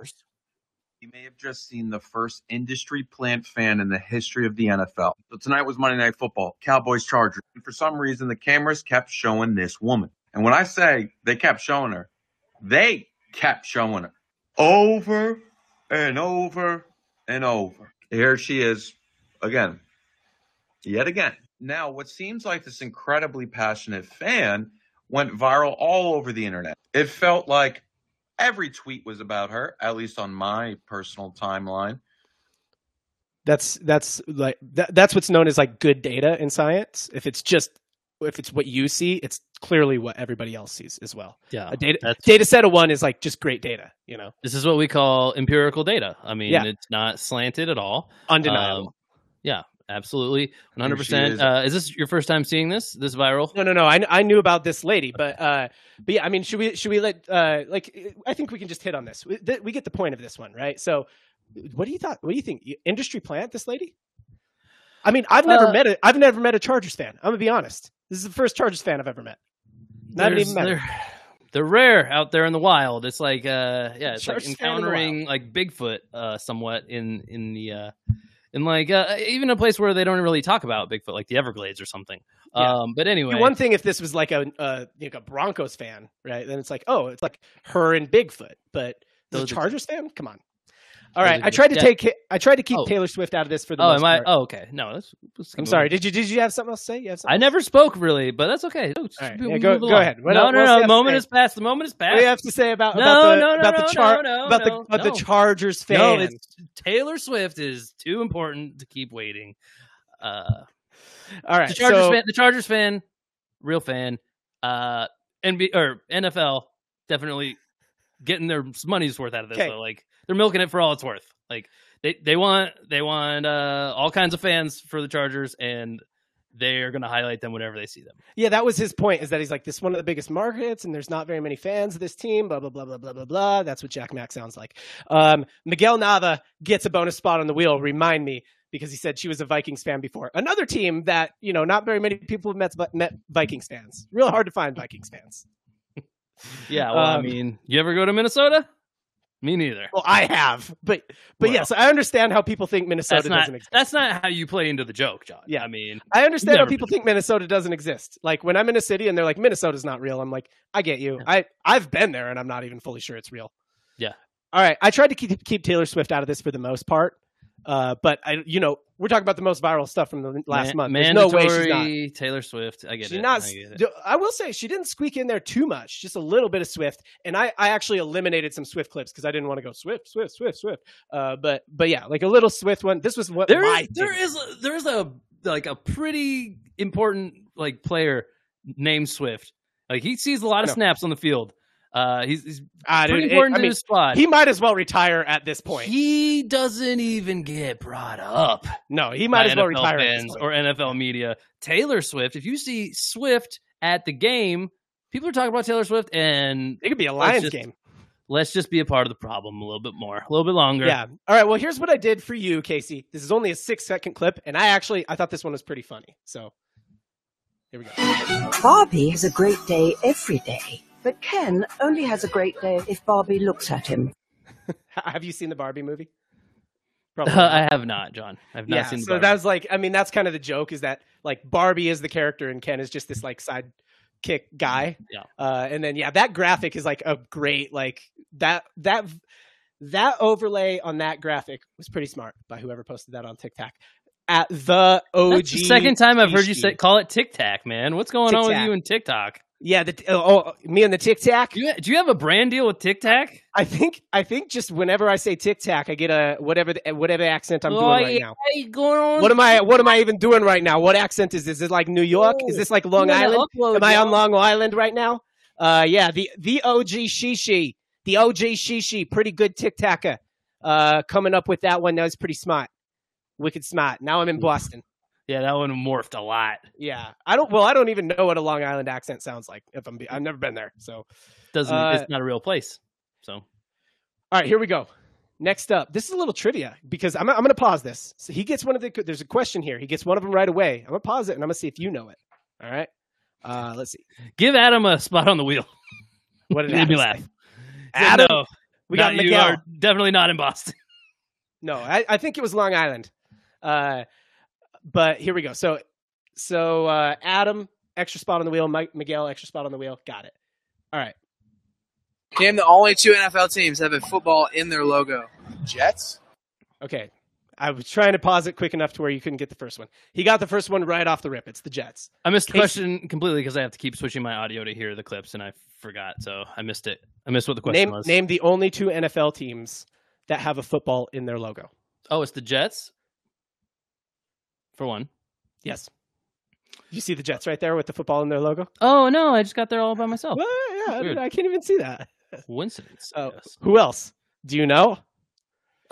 Speaker 6: You may have just seen the first industry plant fan in the history of the NFL. So tonight was Monday Night Football, Cowboys Chargers. And for some reason, the cameras kept showing this woman. And when I say they kept showing her, they kept showing her over and over and over. Here she is again, yet again. Now, what seems like this incredibly passionate fan went viral all over the internet. It felt like every tweet was about her, at least on my personal timeline.
Speaker 1: That's that's like that, that's what's known as like good data in science. If it's just if it's what you see, it's clearly what everybody else sees as well.
Speaker 2: Yeah,
Speaker 1: A data
Speaker 2: that's-
Speaker 1: data set of one is like just great data. You know,
Speaker 2: This is what we call empirical data. I mean,
Speaker 1: Yeah.
Speaker 2: it's not slanted at all.
Speaker 1: undeniable.
Speaker 2: Um, yeah, absolutely, one hundred percent.
Speaker 6: is.
Speaker 2: Uh, this your first time seeing this? This viral?
Speaker 1: No, no, no. I, I knew about this lady, but uh, but yeah, I mean, should we should we let uh, like I think we can just hit on this. We, th- we get the point of this one, right? So, what do you thought? What do you think? Industry plant this lady? I mean, I've never
Speaker 2: Uh,
Speaker 1: met a I've never met a Chargers fan. I'm gonna be honest. This is the first Chargers fan I've ever met. Haven't even met
Speaker 2: they're, they're rare out there in the wild. It's like uh, yeah, it's like
Speaker 1: Chargers the
Speaker 2: encountering like Bigfoot uh, somewhat in in the uh, in like uh, even a place where they don't really talk about Bigfoot, like the Everglades or something.
Speaker 1: Yeah.
Speaker 2: Um, but anyway,
Speaker 1: One thing if this was like a uh, like a Broncos fan, right? Then it's like, oh, it's like her and Bigfoot. But the Chargers fan, come on. All right, I tried to take I tried to keep
Speaker 2: Oh.
Speaker 1: Taylor Swift out of this for the
Speaker 2: oh,
Speaker 1: most
Speaker 2: am I?
Speaker 1: part.
Speaker 2: Oh, okay. No, let's, let's
Speaker 1: I'm sorry. Did you did you have something else to say? You have something
Speaker 2: I never spoke really, but that's okay. No,
Speaker 1: right. Yeah, go- go ahead. What
Speaker 2: no, no, no. The moment is past. The moment is past.
Speaker 1: you have to say about
Speaker 2: No,
Speaker 1: about the
Speaker 2: no, no,
Speaker 1: about
Speaker 2: no,
Speaker 1: the char-
Speaker 2: no,
Speaker 1: about the about the Chargers fan?
Speaker 2: No, it's Taylor Swift is too important to keep waiting. Uh,
Speaker 1: All right.
Speaker 2: the Chargers
Speaker 1: so,
Speaker 2: fan, the Chargers fan, real fan. Uh, NBA or NFL definitely getting their money's worth out of this.
Speaker 1: Okay.
Speaker 2: So like they're milking it for all it's worth. Like they they want they want uh, all kinds of fans for the Chargers, and they're gonna highlight them whenever they see them.
Speaker 1: yeah, that was his point. Is that he's like this is one of the biggest markets, and there's not very many fans of this team. Blah blah blah blah blah blah blah. That's what Jack Mack sounds like. Um, Miguel Nava gets a bonus spot on the wheel. Remind me because he said she was a Vikings fan before. Another team that you know not very many people have met met Vikings fans. Real hard to find Vikings fans.
Speaker 2: Yeah, well, I
Speaker 1: Um,
Speaker 2: mean, you ever go to Minnesota? Me neither.
Speaker 1: Well, I have, but but
Speaker 2: Well.
Speaker 1: yes, I understand how people think Minnesota
Speaker 2: not
Speaker 1: doesn't exist.
Speaker 2: that's not how you play into the joke, John.
Speaker 1: Yeah.
Speaker 2: I mean,
Speaker 1: I understand how people think Minnesota doesn't exist. Like when I'm in a city and they're like Minnesota's not real, I'm like, I get you. I I've been there and I'm not even fully sure it's real.
Speaker 2: Yeah.
Speaker 1: All right. I tried to keep keep Taylor Swift out of this for the most part. Uh, but I, you know, we're talking about the most viral stuff from the last
Speaker 2: ma-
Speaker 1: month. There's no way she's not.
Speaker 2: Taylor Swift. I get
Speaker 1: She's
Speaker 2: it.
Speaker 1: not.
Speaker 2: I get it.
Speaker 1: I will say she didn't squeak in there too much. Just a little bit of Swift, and I, I actually eliminated some Swift clips because I didn't want to go Swift, Swift, Swift, Swift. Uh, but but yeah, like a little Swift one. This was what
Speaker 2: There is there is a, there's a like a pretty important like player named Swift. Like he sees a lot of snaps on the field. Uh, he's, he's
Speaker 1: Ah,
Speaker 2: pretty
Speaker 1: dude, it-
Speaker 2: important
Speaker 1: I
Speaker 2: to
Speaker 1: mean,
Speaker 2: his squad.
Speaker 1: he might as well retire at this point.
Speaker 2: He doesn't even get brought up.
Speaker 1: no, he might
Speaker 2: by
Speaker 1: as well retire at
Speaker 2: fans or NFL media. Taylor Swift. If you see Swift at the game, people are talking about Taylor Swift, and
Speaker 1: it could be a
Speaker 2: Let's
Speaker 1: Lions
Speaker 2: just-
Speaker 1: game.
Speaker 2: let's just be a part of the problem a little bit more, a little bit longer.
Speaker 1: Yeah. All right. Well, here's what I did for you, Casey. This is only a six second clip, and I actually I thought this one was pretty funny. So here we go.
Speaker 7: Bobby has a great day every day, but Ken only has a great day if Barbie looks at him. [LAUGHS]
Speaker 1: Have you seen the Barbie movie? Probably. not.
Speaker 2: I have not, John. I've not
Speaker 1: yeah,
Speaker 2: seen. the
Speaker 1: so
Speaker 2: Barbie.
Speaker 1: that's like, I mean, that's kind of the joke is that like Barbie is the character and Ken is just this like side kick guy.
Speaker 2: Yeah.
Speaker 1: Uh, and then yeah, that graphic is like a great like that that that overlay on that graphic was pretty smart by whoever posted that on TikTok. At the OG.
Speaker 2: That's the second time I've heard you say call it Tic Tac, man. What's going on with you and TikTok?
Speaker 1: Yeah, the oh, oh me and the Tic Tac.
Speaker 2: Do you, do you have a brand deal with Tic Tac?
Speaker 1: I think I think just whenever I say Tic Tac, I get a whatever the, whatever accent I'm
Speaker 2: Oh,
Speaker 1: doing right
Speaker 2: yeah,
Speaker 1: now.
Speaker 2: going on?
Speaker 1: What am I what am I even doing right now? What accent is this? Is it like New York? Is this like Long Island?
Speaker 2: upload,
Speaker 1: Am I on. Long Island right now? Uh, yeah, the the OG Shishi, the OG Shishi, pretty good tic tacker. Uh, coming up with that one. That was pretty smart, wicked smart. Now I'm in Boston.
Speaker 2: Yeah, that one morphed a lot.
Speaker 1: Yeah, I don't. Well, I don't even know what a Long Island accent sounds like. If I'm, be, I've never been there. So,
Speaker 2: Doesn't
Speaker 1: Uh,
Speaker 2: it's not a real place. So
Speaker 1: all right, here we go. Next up, this is a little trivia because I'm, I'm going to pause this. So he gets one of the. There's a question here. He gets one of them right away. I'm going to pause it and I'm going to see if you know it. All right. Uh, let's see.
Speaker 2: give Adam a spot on the wheel.
Speaker 1: What did [LAUGHS]
Speaker 2: Made me
Speaker 1: Adam
Speaker 2: laugh.
Speaker 1: say? Adam,
Speaker 2: no,
Speaker 1: we got
Speaker 2: you
Speaker 1: Miguel.
Speaker 2: are definitely not in Boston.
Speaker 1: No, I, I think it was Long Island. Uh, but here we go. So, so uh, Adam, extra spot on the wheel. Mike, Miguel, extra spot on the wheel. Got it. All right.
Speaker 8: Name the only two NFL teams that have a football in their logo.
Speaker 4: Jets?
Speaker 1: Okay. I was trying to pause it quick enough to where you couldn't get the first one. He got the first one right off the rip. It's the Jets.
Speaker 2: I missed the
Speaker 1: Casey-
Speaker 2: question completely because I have to keep switching my audio to hear the clips, and I forgot, so I missed it. I missed what the question
Speaker 1: Name
Speaker 2: was.
Speaker 1: name the only two NFL teams that have a football in their logo.
Speaker 2: Oh, it's the Jets. For one.
Speaker 1: Yes. You see the Jets right there with the football in their logo?
Speaker 2: Oh no, I just got there all by myself.
Speaker 1: Well, yeah, I. I can't even see that.
Speaker 2: Coincidence.
Speaker 1: Oh,
Speaker 2: guess.
Speaker 1: who else? Do you know?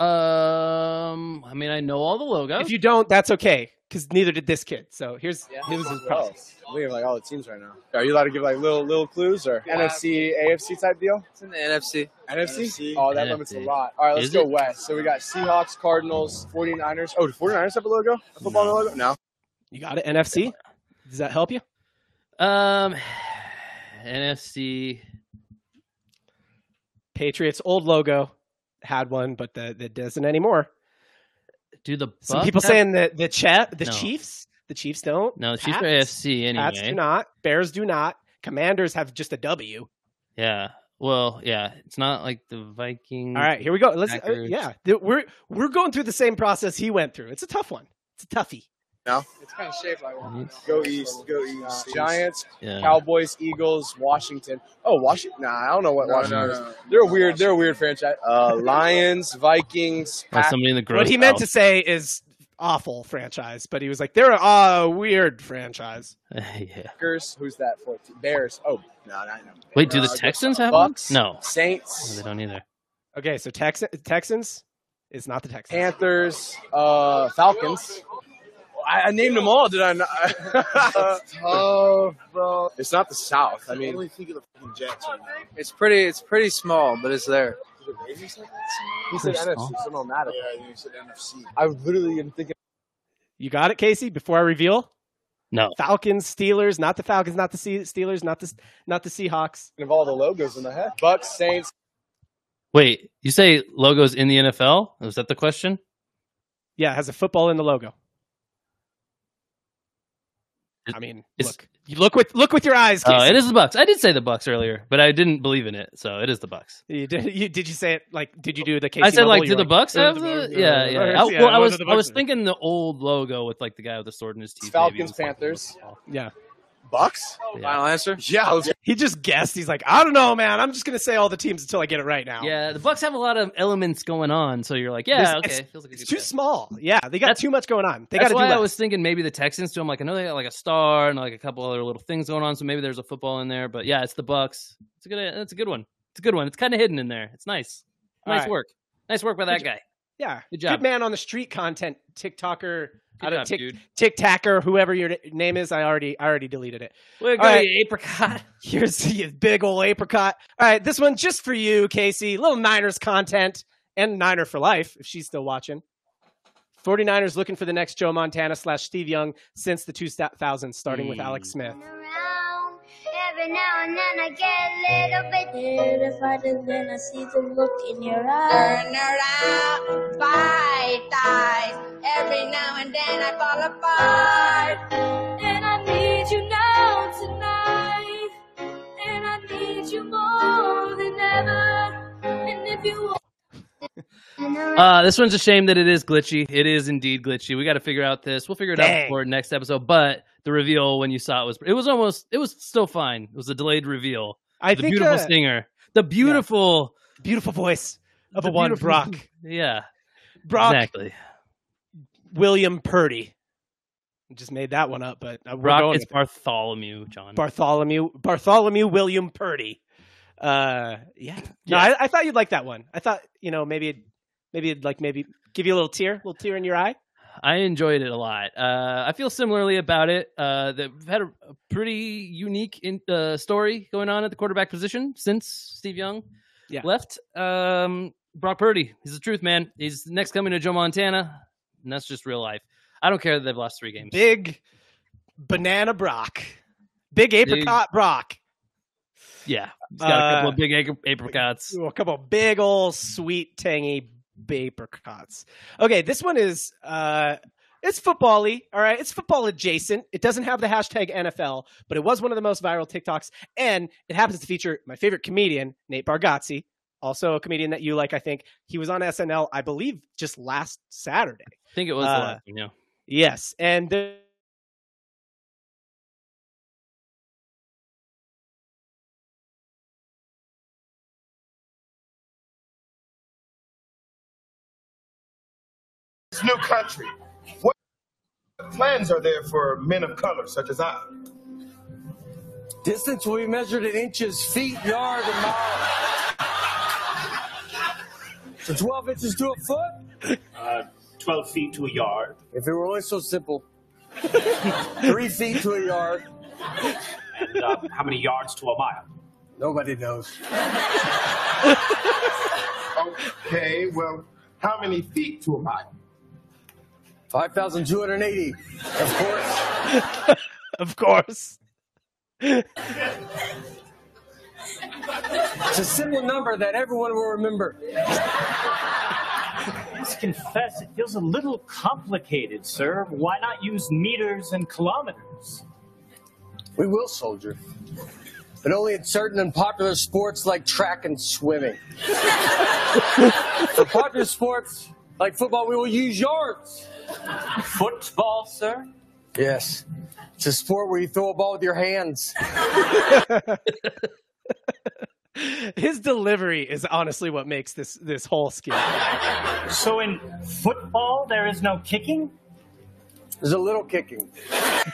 Speaker 2: Um, I mean, I know all the logos.
Speaker 1: If you don't, that's okay because neither did this kid. So here's here's his
Speaker 4: Who
Speaker 1: process.
Speaker 4: We have like all the teams right now. Are you allowed to give like little little clues or NFC, AFC type deal?
Speaker 8: It's in the NFC.
Speaker 4: NFC? Oh, that
Speaker 2: NFC.
Speaker 4: limits a lot. All right, let's
Speaker 2: Is
Speaker 4: go
Speaker 2: it?
Speaker 4: west. So we got Seahawks, Cardinals, 49ers. Oh, do 49ers have a logo? A football logo? No.
Speaker 1: You got it. NFC. Does that help you?
Speaker 2: Um, NFC.
Speaker 1: Patriots old logo had one, but the that doesn't anymore.
Speaker 2: Do the
Speaker 1: Some people
Speaker 2: have-
Speaker 1: saying that the chat the
Speaker 2: No.
Speaker 1: Chiefs the Chiefs don't.
Speaker 2: no? The Chiefs are
Speaker 1: Pats-
Speaker 2: AFC
Speaker 1: Pats do not. Bears do not. Commanders have just a W.
Speaker 2: Yeah. Well, yeah. It's not like the Vikings.
Speaker 1: All right, here we go. Let's. Uh, yeah, we're we're going through the same process he went through. It's a tough one. It's a toughie.
Speaker 4: No.
Speaker 8: It's kind of shaped like one.
Speaker 4: Go east. Go east. Giants,
Speaker 2: Yeah.
Speaker 4: Cowboys, Eagles, Washington. Oh, Washington. Nah, I don't know what
Speaker 5: No,
Speaker 4: Washington
Speaker 5: no,
Speaker 4: is.
Speaker 5: no.
Speaker 4: They're a weird. They're a weird franchise. Uh, [LAUGHS] Lions, Vikings,
Speaker 2: Or
Speaker 4: Packers.
Speaker 2: somebody in the gross
Speaker 1: what he meant to say is awful franchise, but he was like they're a uh, weird franchise. [LAUGHS]
Speaker 2: yeah.
Speaker 4: Who's that for? Bears. Oh, no, I know.
Speaker 2: Wait, do the
Speaker 4: Uh,
Speaker 2: Texans have one?
Speaker 4: Bucks,
Speaker 2: No. No,
Speaker 4: Saints,
Speaker 2: they don't either.
Speaker 1: Okay, so Tex- Texans is not the Texans.
Speaker 4: Panthers, uh, Falcons. I, I named them all, did I not? [LAUGHS] oh, bro. It's not the South. I mean,
Speaker 5: think of the fucking Jets right now.
Speaker 8: It's pretty. It's pretty small, but it's there.
Speaker 4: he said
Speaker 2: They're
Speaker 4: NFC,
Speaker 2: small.
Speaker 4: so no matter.
Speaker 5: Yeah, you said NFC.
Speaker 4: I literally am thinking
Speaker 1: You got it, Casey. Before I reveal,
Speaker 2: No.
Speaker 1: Falcons, Steelers, not the Falcons, not the Se- Steelers, not the not the Seahawks.
Speaker 4: of all the logos in the head. Bucks, Saints.
Speaker 2: Wait, you say logos in the NFL? Was that the question?
Speaker 1: Yeah, it has a football in the logo.
Speaker 2: It-
Speaker 1: I mean,
Speaker 2: it's-
Speaker 1: look, you look with look with your eyes. Casey.
Speaker 2: Oh, it is the Bucks. I did say the Bucks earlier, but I didn't believe in it, so it is the Bucks.
Speaker 1: You did, you, did you say it like? Did you do the Casey?
Speaker 2: I said like, do the Bucks
Speaker 1: "Uh,
Speaker 2: have
Speaker 1: the
Speaker 2: the? Yeah,
Speaker 1: uh,
Speaker 2: yeah.
Speaker 1: uh,
Speaker 2: I, well, I was I was thinking the old logo with like the guy with the sword in his teeth.
Speaker 4: Falcons, Panthers.
Speaker 1: Yeah,
Speaker 4: Bucks?
Speaker 2: Yeah.
Speaker 8: Final answer.
Speaker 4: Yeah, I was
Speaker 1: he just guessed. He's like, I don't know, man. I'm just gonna say all the teams until I get it right now.
Speaker 2: Yeah, the Bucks have a lot of elements going on, so you're like, yeah,
Speaker 1: This-
Speaker 2: okay,
Speaker 1: it's-
Speaker 2: feels like a
Speaker 1: It's too
Speaker 2: bet.
Speaker 1: small. Yeah, they got
Speaker 2: That's-
Speaker 1: too much going on. They got
Speaker 2: That's
Speaker 1: to do
Speaker 2: why
Speaker 1: less.
Speaker 2: I was thinking maybe the Texans too. I'm like, I know they got like a star and like a couple other little things going on, so maybe there's a football in there. But yeah, it's the Bucks. It's a good. It's a good one. It's a good one. It's kind of hidden in there. It's nice. Nice
Speaker 1: right.
Speaker 2: work. Nice work by that
Speaker 1: Good
Speaker 2: guy.
Speaker 1: yeah,
Speaker 2: Good job.
Speaker 1: Good man on the street content, TikToker, I don't
Speaker 2: job,
Speaker 1: tick,
Speaker 2: dude.
Speaker 1: Tic Tacker, whoever your name is. I already I already deleted it.
Speaker 2: Way to go,
Speaker 1: right.
Speaker 2: apricot. [LAUGHS]
Speaker 1: Here's the big old apricot. All right, this one just for you, Casey. Little Niners content and Niner for life, if she's still watching. 49ers looking for the next Joe Montana slash Steve Young since the 2000s, starting with Alex mm.
Speaker 9: Smith every now and then I get a little bit terrified, and then I see the look in your eyes. Turn around, bite eyes. Every now and then I fall apart, and I need you now tonight, and I need you more than ever. And if you want.
Speaker 2: Uh, this one's a shame that it is glitchy. It is indeed glitchy. We got to figure out this. We'll figure it out for next episode. But the reveal when you saw it was it was almost it was still fine. It was a delayed reveal.
Speaker 1: I
Speaker 2: the
Speaker 1: think
Speaker 2: beautiful
Speaker 1: uh,
Speaker 2: singer, the beautiful
Speaker 1: beautiful voice of a one Brock. [LAUGHS]
Speaker 2: Yeah,
Speaker 1: Brock
Speaker 2: exactly.
Speaker 1: William Purdy. Just made that one up, but uh,
Speaker 2: Brock,
Speaker 1: going
Speaker 2: it's. Bartholomew, John.
Speaker 1: Bartholomew Bartholomew William Purdy. Uh, yeah. No,
Speaker 2: Yeah.
Speaker 1: I, I thought you'd like that one. I thought you know maybe it'd, maybe it'd like maybe give you a little tear, a little tear in your eye.
Speaker 2: I enjoyed it a lot. Uh, I feel similarly about it. Uh, that we've had a, a pretty unique in, uh, story going on at the quarterback position since Steve Young
Speaker 1: Yeah.
Speaker 2: left. Um, Brock Purdy, he's the truth, man. He's next coming to Joe Montana, and that's just real life. I don't care that they've lost three games.
Speaker 1: Big banana Brock, big apricot Brock.
Speaker 2: Yeah, he's got a couple
Speaker 1: Uh,
Speaker 2: of big apricots.
Speaker 1: A couple of big old sweet tangy apricots. Okay, this one is uh it's football-y, all right. It's football adjacent. It doesn't have the hashtag NFL, but it was one of the most viral TikToks, and it happens to feature my favorite comedian, Nate Bargatze, also a comedian that you like. I think he was on SNL, I believe, just last Saturday.
Speaker 2: I think it was
Speaker 1: uh,
Speaker 2: last.
Speaker 1: Yes, and the,
Speaker 10: This new country. What plans are there for men of color such as I?
Speaker 11: Distance will be measured in inches, feet, yard, and mile. So 12 inches to a foot?
Speaker 12: Uh, 12 feet to a yard.
Speaker 11: If it were only so simple. [LAUGHS] Three feet to a yard.
Speaker 12: And uh, how many yards to a mile?
Speaker 11: Nobody knows. [LAUGHS]
Speaker 10: Okay, well, how many feet to a mile?
Speaker 11: 5,280. Of course. [LAUGHS]
Speaker 1: of course.
Speaker 11: It's a simple number that everyone will remember.
Speaker 12: Please confess, it feels a little complicated, sir. Why not use meters and kilometers?
Speaker 11: We will, soldier. But only in certain unpopular sports like track and swimming. [LAUGHS] For popular sports like football, we will use yards.
Speaker 12: Football, sir?
Speaker 11: Yes. It's a sport where you throw a ball with your hands. [LAUGHS]
Speaker 1: his delivery is honestly what makes this this whole skit.
Speaker 12: So in football, there is no kicking?
Speaker 11: There's a little kicking. [LAUGHS]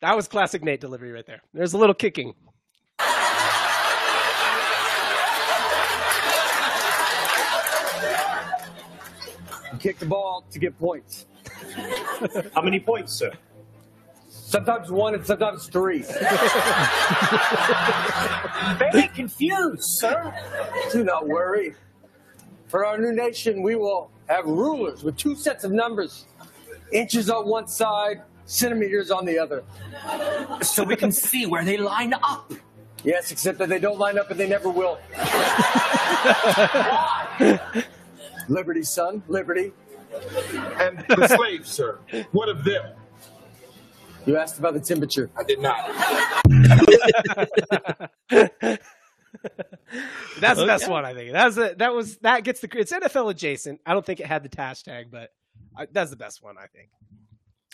Speaker 1: That was classic Nate delivery right there. There's a little kicking.
Speaker 11: Kick the ball to get points. [LAUGHS]
Speaker 12: How many points, sir?
Speaker 11: Sometimes one and sometimes three. [LAUGHS]
Speaker 12: Very confused, sir.
Speaker 11: Do not worry. For our new nation, we will have rulers with two sets of numbers inches on one side, centimeters on the other.
Speaker 12: So we can see where they line up.
Speaker 11: Yes, except that they don't line up and they never will. [LAUGHS] Liberty, son, liberty.
Speaker 10: And the slaves, sir. What of them?
Speaker 11: You asked about the temperature.
Speaker 10: I did not. [LAUGHS]
Speaker 1: That's the best one, I think. That was that was that gets the it's NFL adjacent. I don't think it had the hashtag, but I, that's the best one, I think.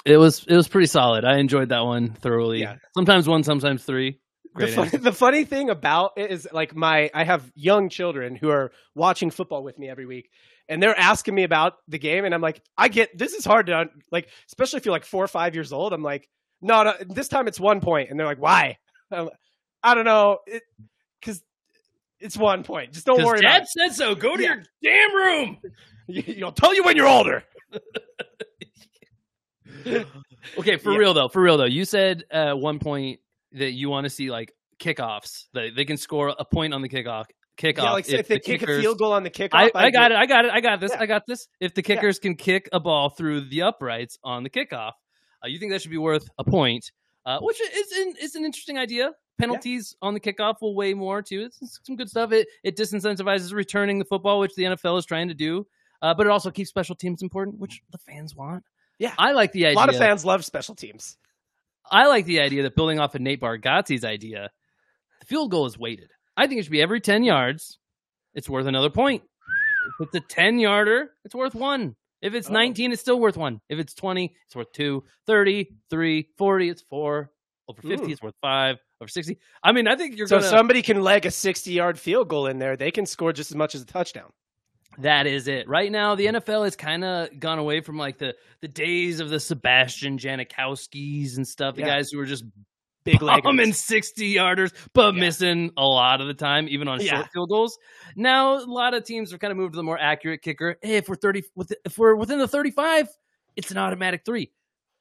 Speaker 2: It was it was pretty solid. I enjoyed that one thoroughly.
Speaker 1: Yeah.
Speaker 2: Sometimes one, sometimes three.
Speaker 1: The [LAUGHS] the funny thing about it is like my I have young children who are watching football with me every week and they're asking me about the game and I'm like I get this is hard to like especially if you're like 4 or 5 years old I'm like no, no this time it's one point and they're like why [LAUGHS] like, I don't know it cuz it's one point just don't worry
Speaker 2: Dad
Speaker 1: about
Speaker 2: said so. Go to
Speaker 1: Yeah.
Speaker 2: your damn room.
Speaker 1: it [LAUGHS] you, will tell you when you're older
Speaker 2: Okay, for
Speaker 1: Yeah.
Speaker 2: real though, for real though. You said uh, one point that you want to see like kickoffs. That they can score a point on the kickoff. Kickoff.
Speaker 1: yeah, like if, they
Speaker 2: the
Speaker 1: kick a field goal on the kickoff
Speaker 2: I, I
Speaker 1: I'd
Speaker 2: got it. I got it. I got this.
Speaker 1: Yeah.
Speaker 2: I got this. If the kickers can kick a ball through the uprights on the kickoff, uh, you think that should be worth a point? Uh, which is an, is an interesting idea. Penalties on the kickoff will weigh more too. It's, it's some good stuff. It it disincentivizes returning the football, which the NFL is trying to do. Uh, but it also keeps special teams important, which the fans want.
Speaker 1: Yeah.
Speaker 2: I like the idea.
Speaker 1: A lot of fans love special teams.
Speaker 2: I like the idea that building off of Nate Bargatze's idea, the field goal is weighted. I think it should be every 10 yards. It's worth another point. if it's a 10 yarder, it's worth one. If it's 19, it's still worth one. If it's 20, it's worth two. 30, 3, 40, it's four. Over 50,
Speaker 1: Ooh.
Speaker 2: it's worth five. Over 60. I mean, I think you're
Speaker 1: so
Speaker 2: to.
Speaker 1: somebody can leg a 60 yard field goal in there, they can score just as much as a touchdown.
Speaker 2: That is it. Right now, the NFL has kind of gone away from like the the days of the Sebastian Janikowskis and stuff. The
Speaker 1: Yeah.
Speaker 2: guys who were just
Speaker 1: Big leggers.
Speaker 2: sixty yarders, but missing a lot of the time, even on
Speaker 1: Yeah.
Speaker 2: short field goals. Now, a lot of teams have kind of moved to the more accurate kicker. Hey, if we're thirty, if we're within the thirty-five, it's an automatic three.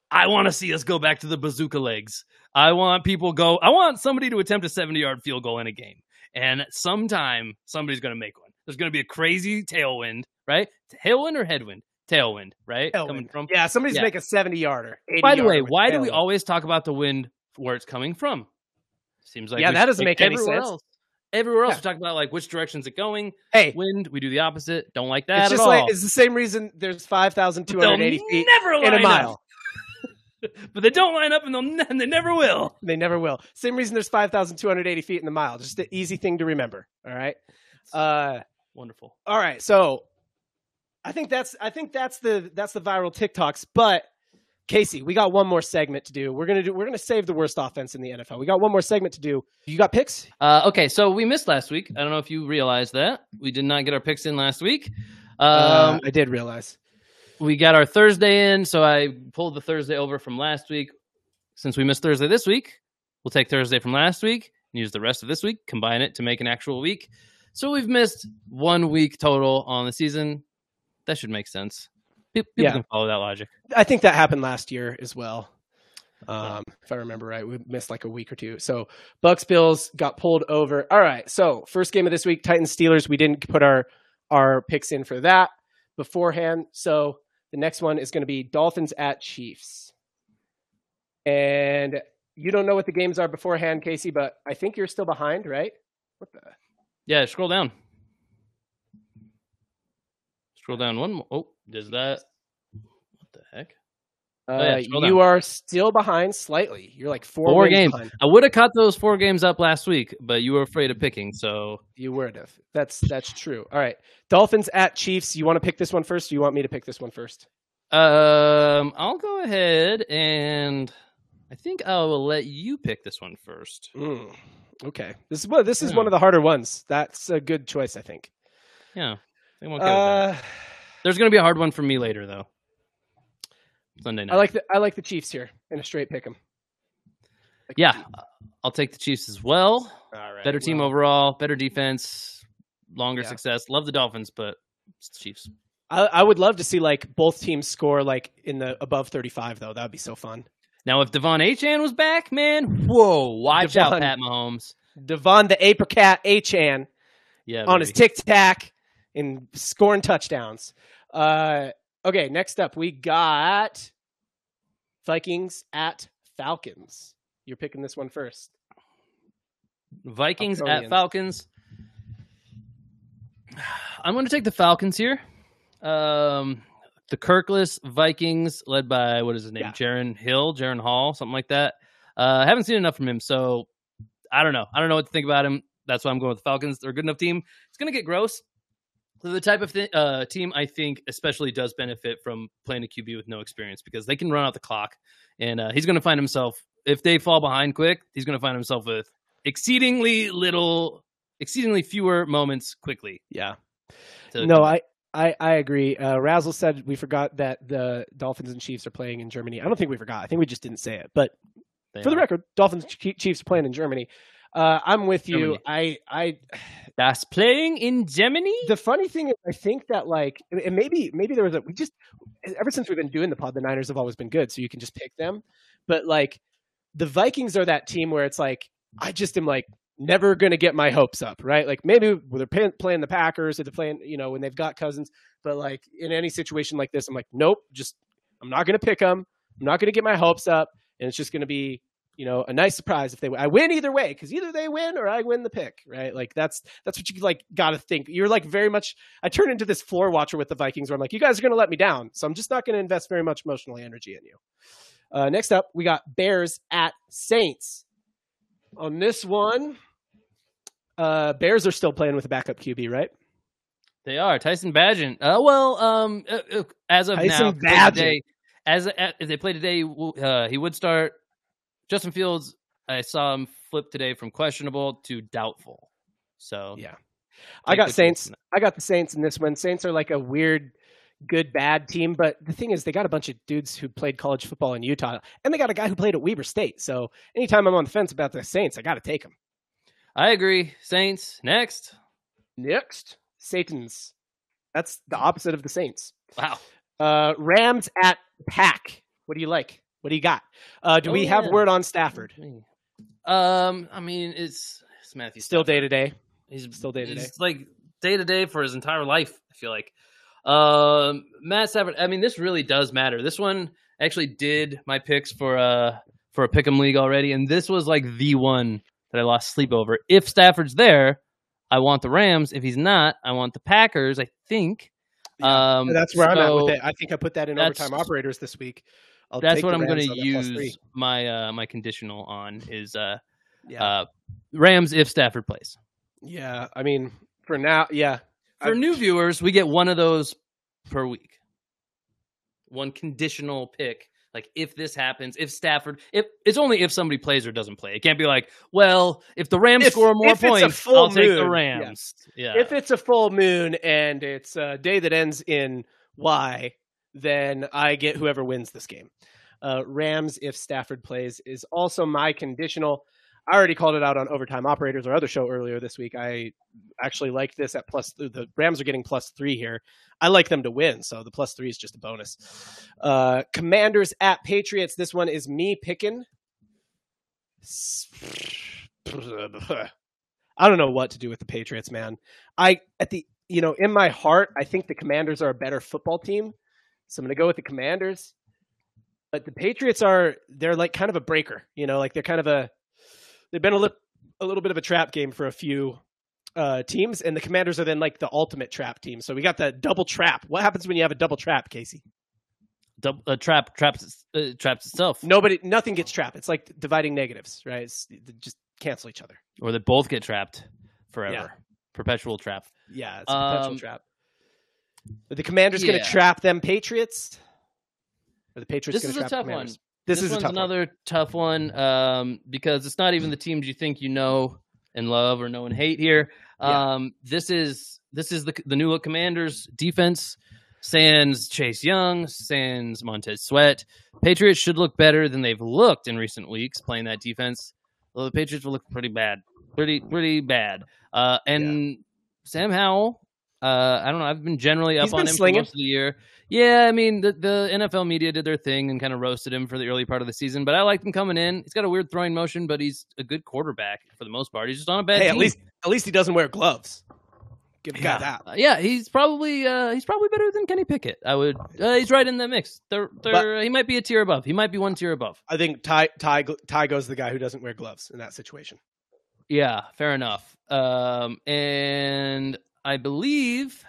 Speaker 2: I want to see us go back to the bazooka legs. I want people go. I want somebody to attempt a seventy-yard field goal in a game, and sometime somebody's going to make one. There's going to be a crazy tailwind, right? Tailwind or headwind? Tailwind, right? Coming from
Speaker 1: Yeah, somebody's
Speaker 2: Yeah.
Speaker 1: make a 70 yarder.
Speaker 2: By the way, why do we always talk about the wind where it's coming from? Seems like
Speaker 1: Yeah, that doesn't make any sense.
Speaker 2: Else. Everywhere else,
Speaker 1: Yeah.
Speaker 2: we talk about like which direction's it going.
Speaker 1: Hey,
Speaker 2: wind, we do the opposite. Don't like that
Speaker 1: It's
Speaker 2: at
Speaker 1: just
Speaker 2: all.
Speaker 1: like it's the same reason there's 5,280 feet
Speaker 2: never
Speaker 1: in a mile. [LAUGHS]
Speaker 2: but they don't line up, and they'll and they never will. [LAUGHS]
Speaker 1: They never will. Same reason there's 5,280 feet in the mile. Just an easy thing to remember. All right. Uh,
Speaker 2: Wonderful.
Speaker 1: all right. So I think that's I think that's the that's the viral TikToks. But Casey, we got one more segment to do. We're gonna do we're gonna save the worst offense in the NFL. We got one more segment to do. You got picks?
Speaker 2: Uh, okay, so we missed last week. I don't know if you realized that we did not get our picks in last week. Um,
Speaker 1: Uh, I did realize.
Speaker 2: we got our Thursday in, so I pulled the Thursday over from last week. Since we missed Thursday this week, we'll take Thursday from last week and use the rest of this week, combine it to make an actual week. So we've missed one week total on the season. That should make sense. Pe- People
Speaker 1: Yeah.
Speaker 2: can follow that logic.
Speaker 1: I think that happened last year as well. Um, if I remember right, we missed like a week or two. So Bucks Bills got pulled over. All right. So first game of this week, Titans Steelers. We didn't put our our picks in for that beforehand. So the next one is going to be Dolphins at Chiefs. And you don't know what the games are beforehand, Casey, but I think you're still behind, right? What the?
Speaker 2: Yeah, scroll down. Scroll down one more. Oh, does that? What the heck?
Speaker 1: Uh,
Speaker 2: Oh, yeah, scroll
Speaker 1: you
Speaker 2: down.
Speaker 1: are still behind slightly. You're like four,
Speaker 2: Four games.
Speaker 1: behind.
Speaker 2: I would have caught those four games up last week, but you were afraid of picking. So
Speaker 1: You would have. That's that's true. All right. Dolphins at Chiefs. You want to pick this one first? Or you want me to pick this one first?
Speaker 2: Um, I'll go ahead and I think I will let you pick this one first.
Speaker 1: Mm, okay. This is well, this is
Speaker 2: Yeah.
Speaker 1: one of the harder ones. That's a good choice, I think.
Speaker 2: Yeah, I think we'll go with.
Speaker 1: Uh,
Speaker 2: There's going to be a hard one for me later, though. Sunday night.
Speaker 1: I like the I like the Chiefs here in a straight pick 'em.
Speaker 2: yeah, I'll take the Chiefs as well.
Speaker 1: All right.
Speaker 2: better team
Speaker 1: well,
Speaker 2: overall, better defense, longer
Speaker 1: Yeah.
Speaker 2: success. Love the Dolphins, but it's the Chiefs.
Speaker 1: I, I would love to see like both teams score like in the above 35 though. That would be so fun.
Speaker 2: Now, if Devon Achane was back, man, whoa, watch out,
Speaker 1: Devon.
Speaker 2: Pat Mahomes.
Speaker 1: Devon the apricot Achane
Speaker 2: Yeah,
Speaker 1: on his tic tac and scoring touchdowns. Uh, okay, next up we got Vikings at Falcons. You're picking this one first.
Speaker 2: Vikings at Falcons. [SIGHS] I'm going to take the Falcons here. Um, the Kirkless Vikings, led by what is his name,
Speaker 1: Yeah.
Speaker 2: Jaren Hill, Jaren Hall, something like that. Uh, I haven't seen enough from him, so I don't know. I don't know what to think about him. That's why I'm going with the Falcons. They're a good enough team. It's going to get gross. They're the type of thi- uh, team I think especially does benefit from playing a QB with no experience because they can run out the clock, and uh, he's going to find himself if they fall behind quick. He's going to find himself with exceedingly little, exceedingly fewer moments quickly.
Speaker 1: Yeah. No, I, I, I agree. Uh, Razzle said we forgot that the Dolphins and Chiefs are playing in Germany. I don't think we forgot. I think we just didn't say it. But
Speaker 2: They
Speaker 1: for the record, Dolphins and Chiefs are playing in Germany. Uh, I'm with you.
Speaker 2: Germany.
Speaker 1: I, I, [SIGHS]
Speaker 2: that's playing in Germany.
Speaker 1: the funny thing is, I think that like, and maybe, maybe there was a, we just, ever since we've been doing the pod, the Niners have always been good. So you can just pick them. But like, the Vikings are that team where it's like, I just am like, never going to get my hopes up, right? Like maybe they're playing the Packers or they're playing, you know, when they've got Cousins, but like in any situation like this, I'm like, nope, just, I'm not going to pick them. I'm not going to get my hopes up. And it's just going to be, you know, a nice surprise if they win. I win either way because either they win or I win the pick, right? Like that's that's what you like got to think. You're like very much. I turn into this floor watcher with the Vikings where I'm like, you guys are going to let me down, so I'm just not going to invest very much emotional energy in you. Uh, next up, we got Bears at Saints. On this one, uh, Bears are still playing with a backup QB, right?
Speaker 2: They are Tyson Bagent. Uh, well, um, uh, uh, as of
Speaker 1: Tyson
Speaker 2: now, if they play
Speaker 1: Bagent.
Speaker 2: today, as uh, if they play today, uh, he would start. Justin Fields, I saw him flip today from questionable to doubtful. So
Speaker 1: Yeah. I got Saints. I got the Saints in this one. Saints are like a weird, good bad team, but the thing is, they got a bunch of dudes who played college football in Utah, and they got a guy who played at Weber State. So anytime I'm on the fence about the Saints, I got to take them.
Speaker 2: I agree. Saints next.
Speaker 1: Next, Satan's. That's the opposite of the Saints.
Speaker 2: Wow.
Speaker 1: Uh, Rams at Pack. What do you like? What do you got? Uh, do
Speaker 2: Oh,
Speaker 1: we have
Speaker 2: yeah.
Speaker 1: word on Stafford?
Speaker 2: Um, I mean, it's it's Matthew.
Speaker 1: Still day to day.
Speaker 2: He's
Speaker 1: Still day to day.
Speaker 2: He's like day to day for his entire life. I feel like. Um, Matt Stafford. I mean, this really does matter. This one actually did my picks for uh for a pick'em league already, and this was like the one that I lost sleep over. If Stafford's there, I want the Rams. If he's not, I want the Packers. I think. Um,
Speaker 1: that's where I'm at with it. I think I put that in overtime operators this week. I'll
Speaker 2: that's what I'm going to
Speaker 1: on that plus three.
Speaker 2: use my uh my conditional on is uh
Speaker 1: Yeah.
Speaker 2: uh Rams if Stafford plays.
Speaker 1: Yeah, I mean, for now, yeah.
Speaker 2: For new viewers, we get one of those per week. One conditional pick. Like if this happens, if Stafford, if it's only if somebody plays or doesn't play. It can't be like, well, if the Rams
Speaker 1: If-
Speaker 2: score more
Speaker 1: if it's a
Speaker 2: points, I'll take the
Speaker 1: moon,
Speaker 2: Rams. Yeah.
Speaker 1: If it's a full moon and it's a day that ends in Y, then I get whoever wins this game. Uh, Rams, if Stafford plays, is also my conditional. I already called it out on Overtime Operators, our other show earlier this week. I actually like this at plus. The Rams are getting plus three here. I like them to win, so the plus three is just a bonus. Uh, Commanders at Patriots. This one is me picking. I don't know what to do with the Patriots, man. I at the you know in my heart, I think the Commanders are a better football team, so I'm to go with the Commanders. But the Patriots are they're like kind of a breaker, you know, like they're kind of a they've been a little a little bit of a trap game for a few uh, teams, and the Commanders are then like the ultimate trap team. So we got the double trap. What happens when you have a double trap, Casey?
Speaker 2: Dub- uh, trap traps uh, traps itself,
Speaker 1: Nobody, nothing gets trapped. It's like dividing negatives, right? It's, they just cancel each other.
Speaker 2: or they both get trapped forever.
Speaker 1: Yeah.
Speaker 2: Perpetual trap.
Speaker 1: Yeah, it's a perpetual
Speaker 2: Um,
Speaker 1: trap. Are the Commanders going to trap them Patriots? Are the Patriots
Speaker 2: This
Speaker 1: going
Speaker 2: is
Speaker 1: to
Speaker 2: a
Speaker 1: trap the
Speaker 2: tough one.
Speaker 1: Commanders? This, is
Speaker 2: one's
Speaker 1: tough one.
Speaker 2: another tough one um, because it's not even the teams you think you know and love or know and hate here.
Speaker 1: Yeah.
Speaker 2: Um, this is this is the the new look Commanders defense. Sans Chase Young, sans Montez Sweat. Patriots should look better than they've looked in recent weeks playing that defense. Well, the Patriots will look pretty bad, pretty pretty bad. Uh, and Sam Howell, uh, I don't know. I've been generally up
Speaker 1: He's
Speaker 2: on him
Speaker 1: slinging.
Speaker 2: for most of the year. Yeah, I mean the, the NFL media did their thing and kind of roasted him for the early part of the season, but I liked him coming in. He's got a weird throwing motion, but he's a good quarterback for the most part. He's just on a bad
Speaker 1: Hey,
Speaker 2: team.
Speaker 1: at least at least he doesn't wear gloves. Give the
Speaker 2: yeah.
Speaker 1: that.
Speaker 2: Uh, yeah, he's probably uh, he's probably better than Kenny Pickett. I would. Uh, he's right in that mix. They're, they're, he might be a tier above. He might be one tier above.
Speaker 1: I think Ty Ty Ty goes the guy who doesn't wear gloves in that situation.
Speaker 2: Yeah, fair enough. Um, and I believe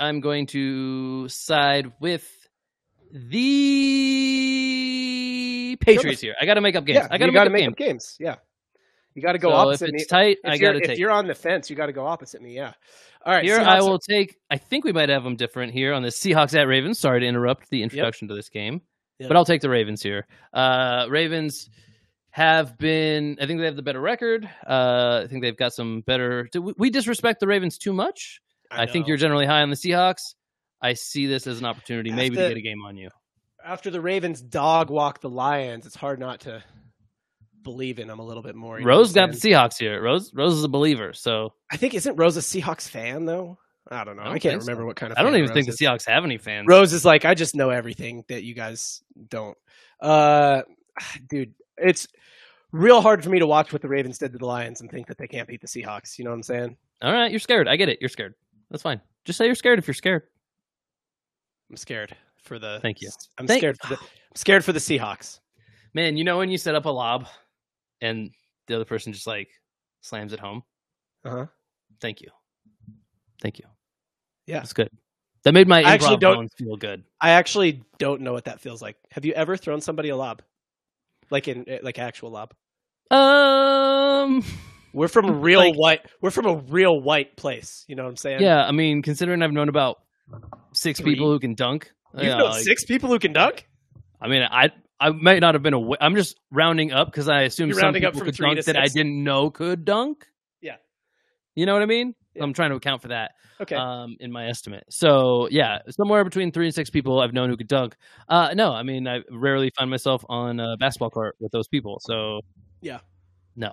Speaker 2: I'm going to side with the Patriots here. I got to make up games.
Speaker 1: Yeah,
Speaker 2: I got to make up
Speaker 1: make
Speaker 2: games.
Speaker 1: up games. Yeah, you got to go
Speaker 2: So if
Speaker 1: opposite me.
Speaker 2: it's tight,
Speaker 1: If
Speaker 2: I
Speaker 1: you're-
Speaker 2: gotta
Speaker 1: If you're on the fence, you got to go opposite me. Yeah. All right.
Speaker 2: Here
Speaker 1: Seahawks
Speaker 2: I
Speaker 1: are-
Speaker 2: will take. I think we might have them different here on the Seahawks at Ravens. Sorry to interrupt the introduction to this game,
Speaker 1: Yep.
Speaker 2: but I'll take the Ravens here. Uh, Ravens have been. I think they have the better record. Uh, I think they've got some better. Do we- we disrespect the Ravens too much? I, think you're generally high on the Seahawks. I see this as an opportunity, maybe to get a game on you.
Speaker 1: after the Ravens dog walk the Lions, it's hard not to believe in them a little bit more.
Speaker 2: Rose got the? Seahawks here. Rose Rose is a believer, so
Speaker 1: I think isn't Rose a Seahawks fan though? I don't know. I,
Speaker 2: don't
Speaker 1: can't
Speaker 2: think so.
Speaker 1: remember what kind of.
Speaker 2: I don't even think
Speaker 1: Rose
Speaker 2: the. Seahawks have any fans.
Speaker 1: Rose is like, I just know everything that you guys don't. Uh, dude, it's real hard for me to watch what the Ravens did to the Lions and think that they can't beat the Seahawks. You know what I'm saying?
Speaker 2: All right, you're scared. I get it. You're scared. That's fine. Just say you're scared if you're scared.
Speaker 1: I'm scared for the.
Speaker 2: Thank you.
Speaker 1: I'm
Speaker 2: Thank-
Speaker 1: scared. For the, [SIGHS] I'm scared for the Seahawks.
Speaker 2: Man, you know when you set up a lob and the other person just like slams it home?
Speaker 1: Uh huh.
Speaker 2: Thank you. Thank you.
Speaker 1: Yeah.
Speaker 2: That's good. That made my
Speaker 1: I actually
Speaker 2: improv
Speaker 1: don't-
Speaker 2: bones feel good.
Speaker 1: I actually don't know what that feels like. Have you ever thrown somebody a lob, like in like actual lob?
Speaker 2: Um
Speaker 1: We're from a real white. We're from a real white place. You know what I'm saying?
Speaker 2: Yeah, I mean, considering I've known about six
Speaker 1: Three.
Speaker 2: people who can dunk.
Speaker 1: You know
Speaker 2: like-
Speaker 1: six people who can dunk.
Speaker 2: I mean, I I might not have been aware. I'm just rounding up because I assume
Speaker 1: You're
Speaker 2: some people could dunk that I didn't know could dunk.
Speaker 1: Yeah.
Speaker 2: You know what I mean? I'm trying to account for that.
Speaker 1: Okay.
Speaker 2: Um, in my estimate. So yeah, somewhere between three and six people I've known who could dunk. Uh, no, I mean I rarely find myself on a basketball court with those people. So
Speaker 1: Yeah.
Speaker 2: no,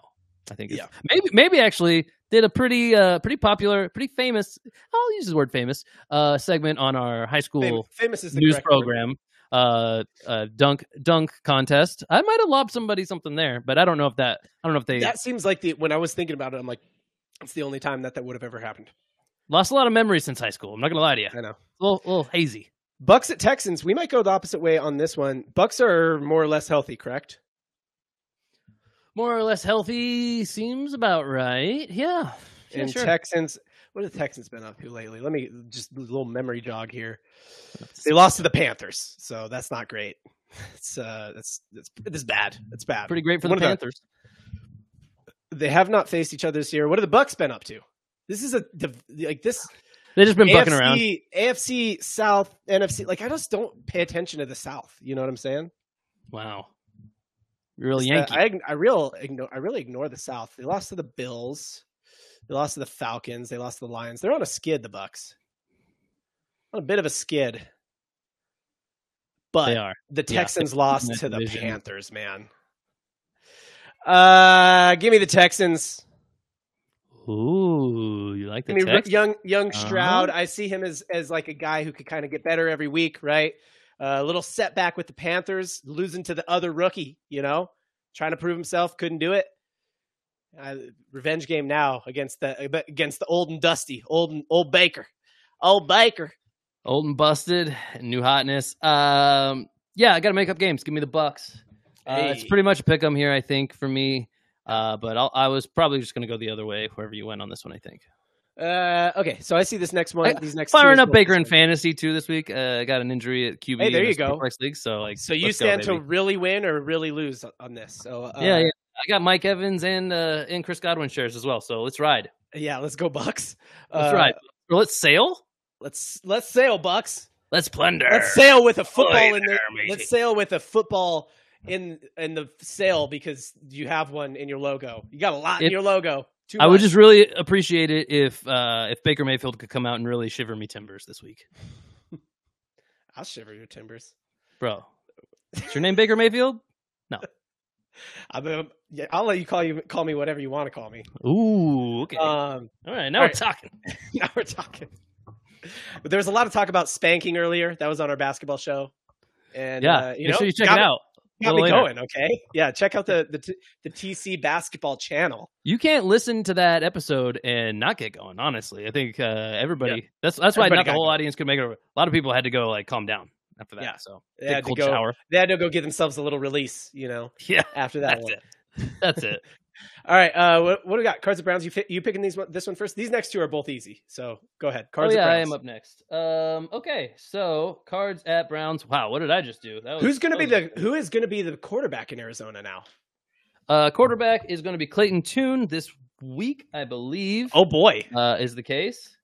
Speaker 2: I think
Speaker 1: Yeah.
Speaker 2: maybe maybe actually did a pretty uh pretty popular, pretty famous. I'll use the word famous uh segment on our high school
Speaker 1: Fam- famous is the
Speaker 2: news
Speaker 1: correct word.
Speaker 2: program uh uh dunk dunk contest i might have lobbed somebody something there but i don't know if that i don't know if they
Speaker 1: That seems like the when I was thinking about it, I'm like, it's the only time that that would have ever happened.
Speaker 2: lost a lot of memories since high school i'm not gonna lie to you
Speaker 1: I know.
Speaker 2: a little, a little hazy
Speaker 1: Bucks at Texans. We might go the opposite way on this one. Bucks are more or less healthy, correct?
Speaker 2: more or less healthy seems about right yeah, yeah
Speaker 1: and
Speaker 2: sure.
Speaker 1: Texans. What have the Texans been up to lately? Let me just a little memory jog here. They lost to the Panthers, so that's not great. [LAUGHS] It's uh, that's that's it's bad. It's bad.
Speaker 2: pretty great for
Speaker 1: One
Speaker 2: the panthers
Speaker 1: They have not faced each other this year. What have the Bucks been up to? This is a like this.
Speaker 2: they've just been bucking
Speaker 1: AFC,
Speaker 2: around
Speaker 1: AFC South, NFC. Like I just don't pay attention to the South. You know what I'm saying?
Speaker 2: wow real
Speaker 1: It's,
Speaker 2: yankee
Speaker 1: I I real ignore I really ignore the South. They lost to the Bills. They lost to the Falcons. They lost to the Lions. They're on a skid. The Bucks on a bit of a skid. But
Speaker 2: they are
Speaker 1: the Texans
Speaker 2: they're
Speaker 1: lost to the
Speaker 2: division.
Speaker 1: Panthers. Man, uh, give me the Texans.
Speaker 2: ooh you like the
Speaker 1: I mean,
Speaker 2: text?
Speaker 1: young young
Speaker 2: Uh-huh.
Speaker 1: Stroud. I see him as as like a guy who could kind of get better every week, right? Uh, a little setback with the Panthers, losing to the other rookie. You know, trying to prove himself, couldn't do it. Uh, revenge game now against the against the old and dusty, old and old Baker, old Baker.
Speaker 2: old and busted new hotness um yeah i gotta make up games give me the bucks uh, it's pretty much a pick 'em here i think for me uh but I'll, i was probably just gonna go the other way wherever you went on this one i think
Speaker 1: Uh, okay, so I see this next one.
Speaker 2: I-
Speaker 1: these next
Speaker 2: firing up baker in fantasy too this week uh I got an injury at qb
Speaker 1: Hey, there you go.
Speaker 2: League so like
Speaker 1: So you
Speaker 2: let's go,
Speaker 1: stand to really win or really lose on- this. So uh,
Speaker 2: yeah, yeah i got mike evans and uh and chris godwin shares as well so let's ride
Speaker 1: yeah. Let's go Bucks.
Speaker 2: let's
Speaker 1: Uh,
Speaker 2: ride Or let's sail
Speaker 1: Let's let's sail Bucks.
Speaker 2: let's plunder
Speaker 1: Let's sail with a football
Speaker 2: Oi
Speaker 1: in the.
Speaker 2: there.
Speaker 1: Let's sail with a football in in the sale because you have one in your logo. You got a lot in your logo. Too
Speaker 2: I would just really appreciate it if uh if Baker Mayfield could come out and really shiver me timbers this week, [LAUGHS]
Speaker 1: I'll shiver your timbers.
Speaker 2: bro. Is your name Baker Mayfield? No. [LAUGHS]
Speaker 1: I'm, um, yeah, I'll let you call you call me whatever you want to call me.
Speaker 2: Ooh, okay.
Speaker 1: Um,
Speaker 2: All right, now
Speaker 1: all
Speaker 2: we're
Speaker 1: right.
Speaker 2: talking. [LAUGHS]
Speaker 1: now we're talking. But there was a lot of talk about spanking earlier. That was on our basketball show. And
Speaker 2: Yeah,
Speaker 1: uh, you
Speaker 2: make
Speaker 1: know,
Speaker 2: sure you check it out.
Speaker 1: Got me
Speaker 2: later.
Speaker 1: going. Okay, yeah. Check out the the the TC basketball channel.
Speaker 2: You can't listen to that episode and not get going. Honestly, I think uh, everybody. That's that's why
Speaker 1: Everybody
Speaker 2: not the whole
Speaker 1: going.
Speaker 2: audience could make it. A lot of people had to go like calm down after that.
Speaker 1: Yeah.
Speaker 2: So
Speaker 1: They had to go.
Speaker 2: shower.
Speaker 1: They had to go give themselves a little release. You know, [LAUGHS]
Speaker 2: Yeah,
Speaker 1: after that
Speaker 2: that's
Speaker 1: one.
Speaker 2: it. That's it. [LAUGHS]
Speaker 1: All right. Uh, what, what do we got? Cards and Browns. You you picking these one, this one first? These next two are both easy. So go ahead. Cards
Speaker 2: oh yeah, I am up next. Um, okay, so cards at Browns. Wow, what did I just do? That was,
Speaker 1: Who's going to be the Who is going to be the quarterback in Arizona now?
Speaker 2: Uh, quarterback is going to be Clayton Tune this week, I believe.
Speaker 1: Oh boy,
Speaker 2: uh, is the case.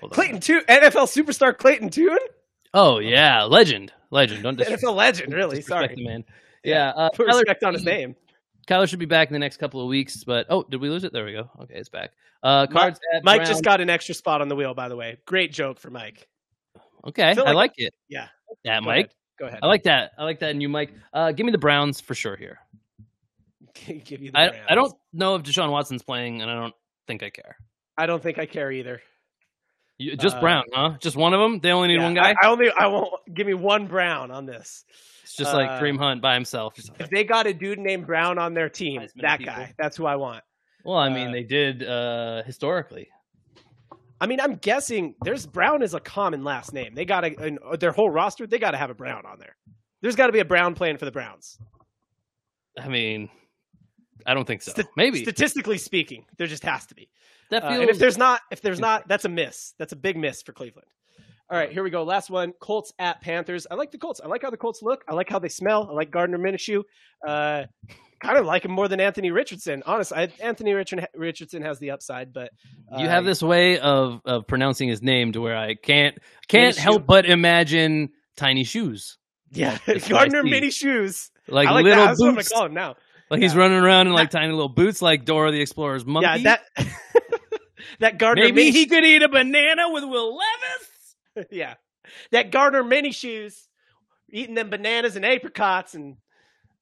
Speaker 2: Hold.
Speaker 1: Clayton Tune, NFL superstar Clayton Tune,
Speaker 2: Oh yeah, legend, legend. Don't dis-
Speaker 1: NFL legend. Really, sorry.
Speaker 2: the man. Yeah, uh,
Speaker 1: Put respect on his name.
Speaker 2: Kyler should be back in the next couple of weeks, but oh, did we lose it? There we go. Okay, it's back. Uh, cards at
Speaker 1: Mike just got an extra spot on the wheel. By the way, great joke for Mike.
Speaker 2: Okay, I like,
Speaker 1: like-
Speaker 2: it.
Speaker 1: Yeah,
Speaker 2: Yeah, Mike.
Speaker 1: ahead. Go ahead.
Speaker 2: I like that. I like that. And you, Mike. Uh, give me the Browns for sure here. [LAUGHS]
Speaker 1: give you the
Speaker 2: I,
Speaker 1: Browns.
Speaker 2: I don't know if Deshaun Watson's playing, and I don't think I care.
Speaker 1: I don't think I care either.
Speaker 2: You, just
Speaker 1: Uh,
Speaker 2: Brown, huh? Just one of them. They only need
Speaker 1: Yeah,
Speaker 2: one guy.
Speaker 1: I, I only I won't give me one Brown on this.
Speaker 2: it's just like Kareem Hunt by himself.
Speaker 1: If they got a dude named Brown on their team, that
Speaker 2: people.
Speaker 1: guy, that's who I want.
Speaker 2: well, I mean,
Speaker 1: uh,
Speaker 2: they did uh, historically.
Speaker 1: I mean, I'm guessing there's Brown is a common last name. They got to in their whole roster. They got to have a Brown on there. There's got to be a Brown playing for the Browns.
Speaker 2: I mean, I don't think so.
Speaker 1: Sta-
Speaker 2: Maybe
Speaker 1: statistically speaking, there just has to be.
Speaker 2: That
Speaker 1: Uh, and if there's not, if there's not, that's a miss. That's a big miss for Cleveland. All right, here we go. Last one: Colts at Panthers. I like the Colts. I like how the Colts look. I like how they smell. I like Gardner Minshew. Uh, kind of like him more than Anthony Richardson. Honestly, I, Anthony Richard, Richardson has the upside, but
Speaker 2: You
Speaker 1: uh,
Speaker 2: have this way of of pronouncing his name to where I can't can't help but imagine tiny shoes,
Speaker 1: yeah, [LAUGHS]
Speaker 2: That's what I
Speaker 1: Gardner mini shoes.
Speaker 2: like,
Speaker 1: like
Speaker 2: little
Speaker 1: that. That's what I'm
Speaker 2: boots.
Speaker 1: gonna call him now.
Speaker 2: Like he's running around in like tiny little boots, like Dora the Explorer's monkey.
Speaker 1: Yeah, that [LAUGHS] that Gardner
Speaker 2: maybe
Speaker 1: mini
Speaker 2: he could eat a banana with Will Levis. [LAUGHS]
Speaker 1: yeah, that Gardner mini shoes, eating them bananas and apricots and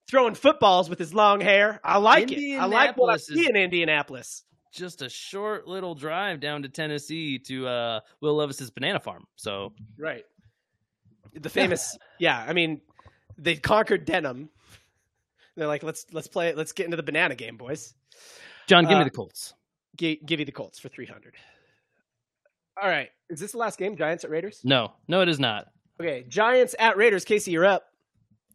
Speaker 1: throwing footballs with his long hair. I like it. I like what I
Speaker 2: Indianapolis
Speaker 1: see
Speaker 2: is-
Speaker 1: in Indianapolis.
Speaker 2: Just a short little drive down to Tennessee to uh, Will Levis's banana farm. So
Speaker 1: Right. The famous, [LAUGHS] yeah. I mean, they conquered Denham. They're like, let's let's play it. Let's get into the banana game, boys.
Speaker 2: John, give me
Speaker 1: Uh,
Speaker 2: the Colts.
Speaker 1: Gi- give you the Colts for three hundred. All right. Is this the last game? Giants at Raiders.
Speaker 2: No, no, it is not.
Speaker 1: Okay. Giants at Raiders. Casey, you're up.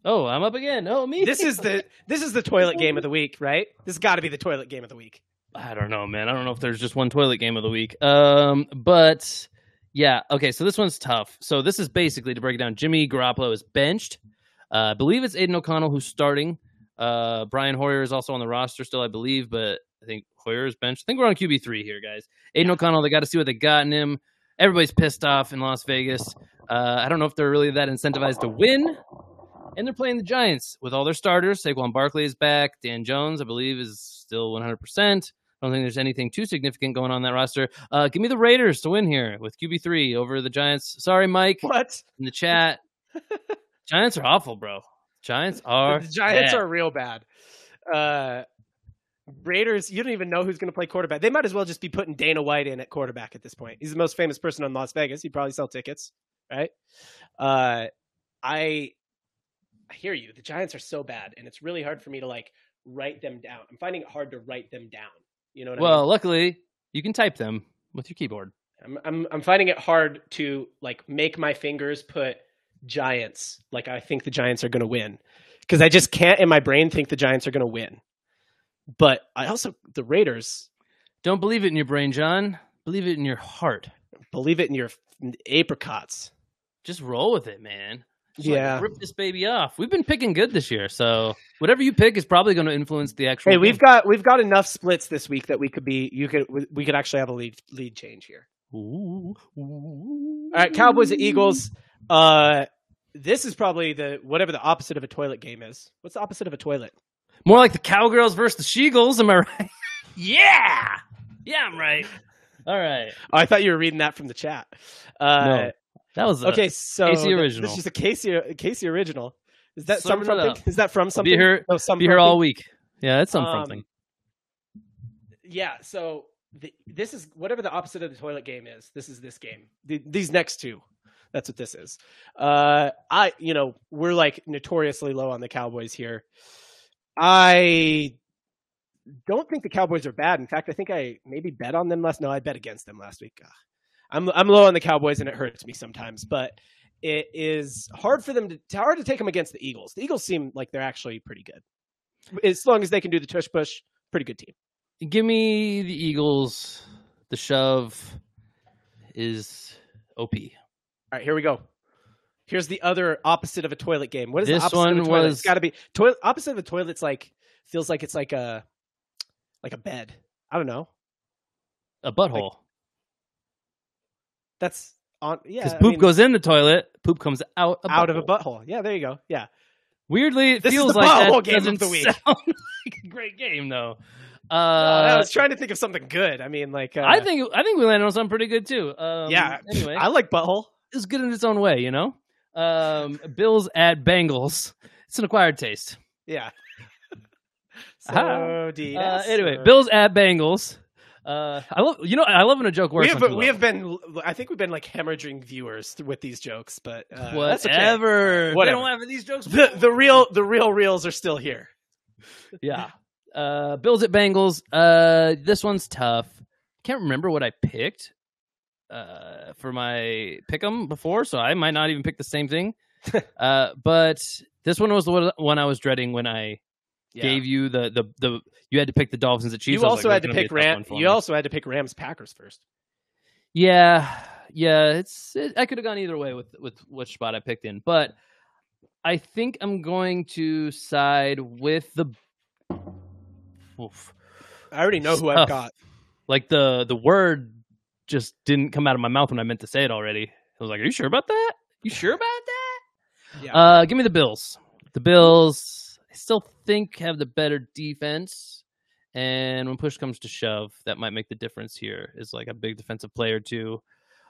Speaker 2: Oh, I'm up again. Oh, me.
Speaker 1: This is the this is the toilet game of the week, right? This has got to be the toilet game of the week.
Speaker 2: I don't know, man. I don't know if there's just one toilet game of the week. Um, but yeah, okay. So this one's tough. So this is basically to break it down. Jimmy Garoppolo is benched. Uh, I believe it's Aidan O'Connell who's starting. Uh, Brian Hoyer is also on the roster still, I believe, but I think Hoyer is benched. I think we're on QB three here, guys. Aidan O'Connell, they got to see what they got in him. Everybody's pissed off in Las Vegas. Uh, I don't know if they're really that incentivized to win. And they're playing the Giants with all their starters. Saquon Barkley is back. Dan Jones, I believe, is still 100%. I don't think there's anything too significant going on that roster. Uh, give me the Raiders to win here with QB3 over the Giants. Sorry, Mike.
Speaker 1: What?
Speaker 2: In the chat. [LAUGHS] Giants are awful, bro. Giants are.
Speaker 1: the Giants
Speaker 2: bad.
Speaker 1: are real bad. Uh, Raiders, you don't even know who's going to play quarterback. They might as well just be putting Dana White in at quarterback at this point. He's the most famous person in Las Vegas. He'd probably sell tickets, right? Uh, I, I hear you. The Giants are so bad, and it's really hard for me to like write them down. I'm finding it hard to write them down. You know what I
Speaker 2: Well,
Speaker 1: mean?
Speaker 2: luckily, you can type them with your keyboard.
Speaker 1: I'm, I'm I'm finding it hard to like make my fingers put Giants like I think the Giants are going to win because I just can't in my brain think the Giants are going to win. But I also the Raiders
Speaker 2: Don't believe it in your brain, John. Believe it in your heart.
Speaker 1: believe it in your apricots.
Speaker 2: Just roll with it, man. Just, like,
Speaker 1: Yeah.
Speaker 2: rip this baby off. We've been picking good this year, so whatever you pick is probably going to influence the actual.
Speaker 1: Hey, we've got we've got enough splits this week that we could be you could we could actually have a lead lead change here.
Speaker 2: Ooh,
Speaker 1: All right, Cowboys at Eagles. Uh, this is probably the whatever the opposite of a toilet game is. What's the opposite of a toilet?
Speaker 2: More like the Cowgirls versus the Sheagles. Am I right? [LAUGHS] yeah, yeah, I'm right. All right.
Speaker 1: Oh, I thought you were reading that from the chat. Uh,
Speaker 2: No, that was a
Speaker 1: okay. So
Speaker 2: Casey original.
Speaker 1: This is a Casey Casey original. Is that
Speaker 2: Serving
Speaker 1: some something? Is that from something?
Speaker 2: Be here,
Speaker 1: No, some
Speaker 2: be here all week. Yeah, it's some
Speaker 1: Um,
Speaker 2: something.
Speaker 1: Yeah. So the, this is whatever the opposite of the toilet game is. This is this game. The, these next two. That's what this is. Uh, I, you know, we're like notoriously low on the Cowboys here. I don't think the Cowboys are bad. In fact, I think I maybe bet on them last. No, I bet against them last week. Ugh. I'm I'm low on the Cowboys, and it hurts me sometimes. But it is hard for them to hard to take them against the Eagles. The Eagles seem like they're actually pretty good, as long as they can do the tush push. Pretty good team.
Speaker 2: Give me the Eagles. The shove is OP.
Speaker 1: All right, here we go. Here's the other opposite of a toilet game. What is
Speaker 2: This
Speaker 1: the opposite of a toilet?
Speaker 2: was-
Speaker 1: It's got to be toilet. Opposite of a toilet's like feels like it's like a like a bed. I don't know.
Speaker 2: A butthole.
Speaker 1: That's on. Yeah,
Speaker 2: Because
Speaker 1: I
Speaker 2: poop
Speaker 1: mean,
Speaker 2: goes in the toilet, poop comes out
Speaker 1: out of a
Speaker 2: butthole.
Speaker 1: Yeah, there you go. Yeah.
Speaker 2: Weirdly, it
Speaker 1: This is
Speaker 2: feels
Speaker 1: the
Speaker 2: like that
Speaker 1: butthole game of the week. [LAUGHS]
Speaker 2: sound like a great game, though. Uh,
Speaker 1: I was trying to think of something good. I mean, like uh,
Speaker 2: I think I think we landed on something pretty good too. Um,
Speaker 1: yeah.
Speaker 2: Anyway,
Speaker 1: I like butthole.
Speaker 2: it's good in its own way, you know. Um, Bills at Bengals. It's an acquired taste.
Speaker 1: Yeah. [LAUGHS] so. D.
Speaker 2: Uh, anyway, Bills at Bengals. Uh, I love you know I love when a joke works.
Speaker 1: We have, we have been. I think we've been like hemorrhaging viewers with these jokes, but uh, that's okay.
Speaker 2: whatever.
Speaker 1: Whatever.
Speaker 2: They don't have these jokes.
Speaker 1: The the real the real reels are still here.
Speaker 2: yeah. Uh, Bills at Bengals. Uh, this one's tough. Can't remember what I picked uh, for my pick 'em before, so I might not even pick the same thing. [LAUGHS] uh, but this one was the one- I was dreading when I
Speaker 1: Yeah.
Speaker 2: gave you the, the the you had to pick the Dolphins at Chiefs.
Speaker 1: You also
Speaker 2: like,
Speaker 1: had to
Speaker 2: "That's gonna be
Speaker 1: pick Ram. You
Speaker 2: me."
Speaker 1: also had to pick Rams Packers first.
Speaker 2: Yeah, yeah. It's it, I could have gone either way with with which spot I picked in, but I think I'm going to side with the oof.
Speaker 1: I already know who I've got.
Speaker 2: Like the the word just didn't come out of my mouth when I meant to say it already. I was like, "Are you sure about that? You sure about that?"
Speaker 1: Yeah.
Speaker 2: Uh, give me the Bills. The Bills, I still think have the better defense, and when push comes to shove, that might make the difference here. Is like a big defensive player too.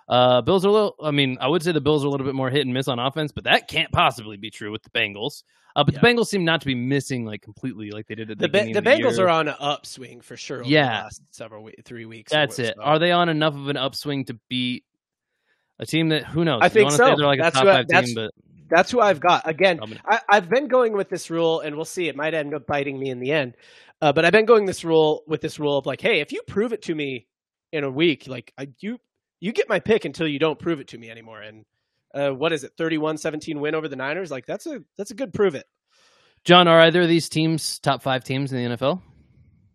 Speaker 2: Uh, Bills are a little. I mean, I would say the Bills are a little bit more hit and miss on offense, but that can't possibly be true with the Bengals. Uh, but the Bengals seem not to be missing like completely like they did at the,
Speaker 1: The, Ba-
Speaker 2: beginning
Speaker 1: the
Speaker 2: the
Speaker 1: Bengals
Speaker 2: year.
Speaker 1: are on an upswing for sure. Over
Speaker 2: Yeah.
Speaker 1: the last several we- three weeks.
Speaker 2: That's it.
Speaker 1: so.
Speaker 2: Are they on enough of an upswing to beat a team that who knows?
Speaker 1: I think so.
Speaker 2: They're like
Speaker 1: that's
Speaker 2: a top
Speaker 1: who I-
Speaker 2: five
Speaker 1: that's,
Speaker 2: team, but
Speaker 1: that's who I've got. Again, I, I've been going with this rule, and we'll see. It might end up biting me in the end. Uh, but I've been going this rule with this rule of like, hey, if you prove it to me in a week, like I, you, you get my pick until you don't prove it to me anymore. And uh, what is it, 31-17 win over the Niners? Like that's a that's a good prove it.
Speaker 2: John, are either of these teams top five teams in the NFL?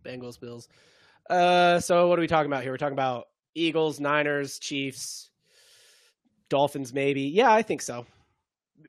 Speaker 1: Bengals, Bills. Uh, so what are we talking about here? We're talking about Eagles, Niners, Chiefs, Dolphins, maybe. Yeah, I think so.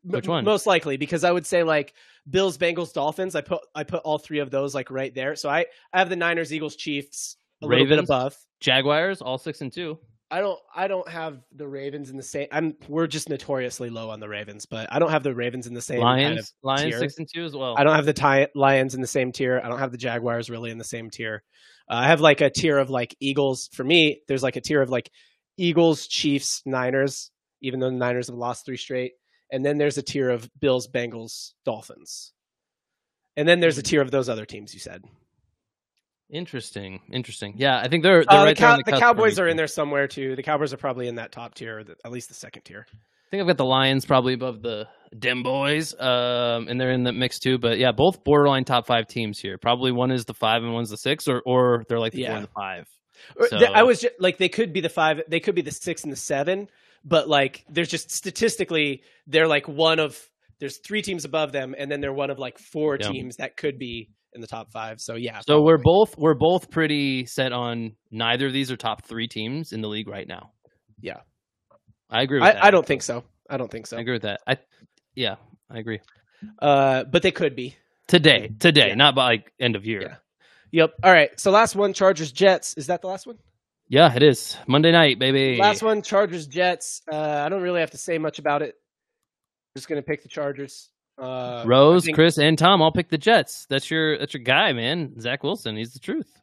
Speaker 2: Which one?
Speaker 1: Most likely, because I would say like Bills, Bengals, Dolphins. I put I put all three of those like right there. So I I have the Niners, Eagles, Chiefs a little bit above.
Speaker 2: Jaguars, all six and two.
Speaker 1: I don't I don't have the Ravens in the same. I'm we're just notoriously low on the Ravens, but I don't have the Ravens in the same
Speaker 2: Lions,
Speaker 1: kind of
Speaker 2: Lions
Speaker 1: tier.
Speaker 2: six and two as well.
Speaker 1: I don't have the Ti- Lions in the same tier. I don't have the Jaguars really in the same tier. Uh, I have like a tier of like Eagles. For me, there's like a tier of like Eagles, Chiefs, Niners, even though the Niners have lost three straight. And then there's a tier of Bills, Bengals, Dolphins. And then there's a tier of those other teams you said.
Speaker 2: Interesting, interesting. Yeah, I think they're they're
Speaker 1: Uh,
Speaker 2: right
Speaker 1: the, Cow-
Speaker 2: the,
Speaker 1: the Cowboys are in there somewhere too. The Cowboys are probably in that top tier, or the, at least the second tier.
Speaker 2: I think I've got the Lions probably above the Dem Boys, um, and they're in the mix too. But yeah, both borderline top five teams here. Probably one is the five and one's the six, or or they're like the four
Speaker 1: Yeah.
Speaker 2: and the five. So-
Speaker 1: I was just, like, they could be the five, they could be the six and the seven, but like, there's just statistically, they're like one of, there's three teams above them, and then they're one of like four
Speaker 2: Yeah.
Speaker 1: teams that could be in the top five. So yeah,
Speaker 2: So we're both we're both pretty set on neither of these are top three teams in the league right now.
Speaker 1: yeah.
Speaker 2: I agree. With
Speaker 1: I,
Speaker 2: that.
Speaker 1: I don't think so. I don't think so.
Speaker 2: I agree with that. I yeah, I agree.
Speaker 1: Uh, but they could be.
Speaker 2: Today, today, not by like end of year.
Speaker 1: Yeah. Yep. All right. So last one, Chargers Jets. Is that the last one?
Speaker 2: Yeah, it is Monday night, baby.
Speaker 1: Last one, Chargers Jets. Uh, I don't really have to say much about it. Just gonna pick the Chargers. Uh,
Speaker 2: Rose,
Speaker 1: think-
Speaker 2: Chris, and Tom all pick the Jets. That's your that's your guy, man. Zach Wilson. He's the truth.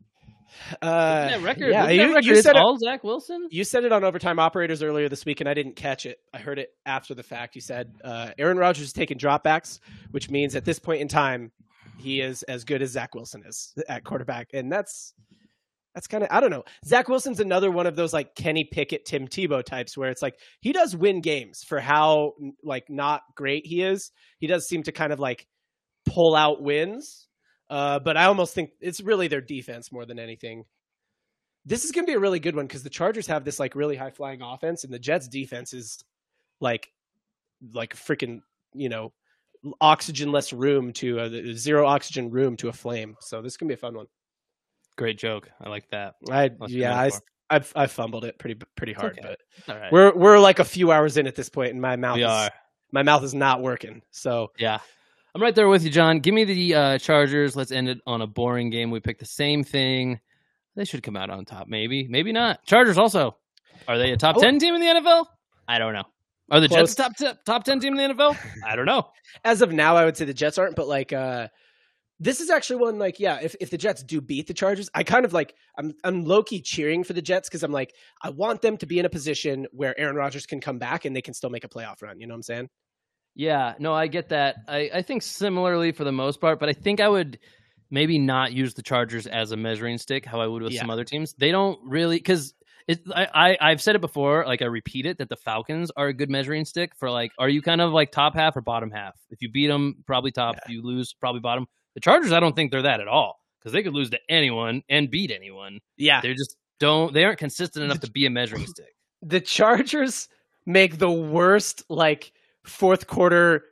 Speaker 1: Uh,
Speaker 2: that record?
Speaker 1: yeah, you,
Speaker 2: that record
Speaker 1: you said it,
Speaker 2: all Zach Wilson.
Speaker 1: you said it on Overtime Operators earlier this week, and I didn't catch it. I heard it after the fact. You said uh, Aaron Rodgers is taking dropbacks, which means at this point in time, he is as good as Zach Wilson is at quarterback, and that's that's kind of I don't know. Zach Wilson's another one of those like Kenny Pickett, Tim Tebow types, where it's like he does win games for how like not great he is. He does seem to kind of like pull out wins. Uh, but I almost think it's really their defense more than anything. This is going to be a really good one because the Chargers have this like really high flying offense, and the Jets defense is like like freaking you know oxygenless room to a zero oxygen room to a flame. So this is gonna be a fun one.
Speaker 2: Great joke. I like that.
Speaker 1: I yeah I. I've I fumbled it pretty pretty hard,
Speaker 2: okay.
Speaker 1: but
Speaker 2: All right.
Speaker 1: we're we're like a few hours in at this point, and my mouth
Speaker 2: We
Speaker 1: is,
Speaker 2: are.
Speaker 1: my mouth is not working. So
Speaker 2: Yeah. I'm right there with you, John. Give me the uh, Chargers. Let's end it on a boring game. We picked the same thing. They should come out on top, maybe. Maybe not. Chargers also. Are they a top
Speaker 1: Oh.
Speaker 2: 10 team in the NFL? I don't know. Are the
Speaker 1: Close.
Speaker 2: Jets a top t- top 10 team in the NFL? I don't know. [LAUGHS]
Speaker 1: as of now, I would say the Jets aren't, but like uh this is actually one like yeah, if if the Jets do beat the Chargers, I kind of like I'm I'm low key cheering for the Jets because I'm like I want them to be in a position where Aaron Rodgers can come back and they can still make a playoff run. You know what I'm saying?
Speaker 2: Yeah, no, I get that. I, I think similarly for the most part, but I think I would maybe not use the Chargers as a measuring stick, how I would with
Speaker 1: Yeah.
Speaker 2: some other teams. They don't really because it. I, I I've said it before, like I repeat it, that the Falcons are a good measuring stick for like, are you kind of like top half or bottom half? If you beat them, probably top. If you lose, probably bottom. The Chargers, I don't think they're that at all because they could lose to anyone and beat anyone.
Speaker 1: Yeah.
Speaker 2: They just don't. They aren't consistent enough to be a measuring stick. [LAUGHS]
Speaker 1: the Chargers make the worst like fourth quarter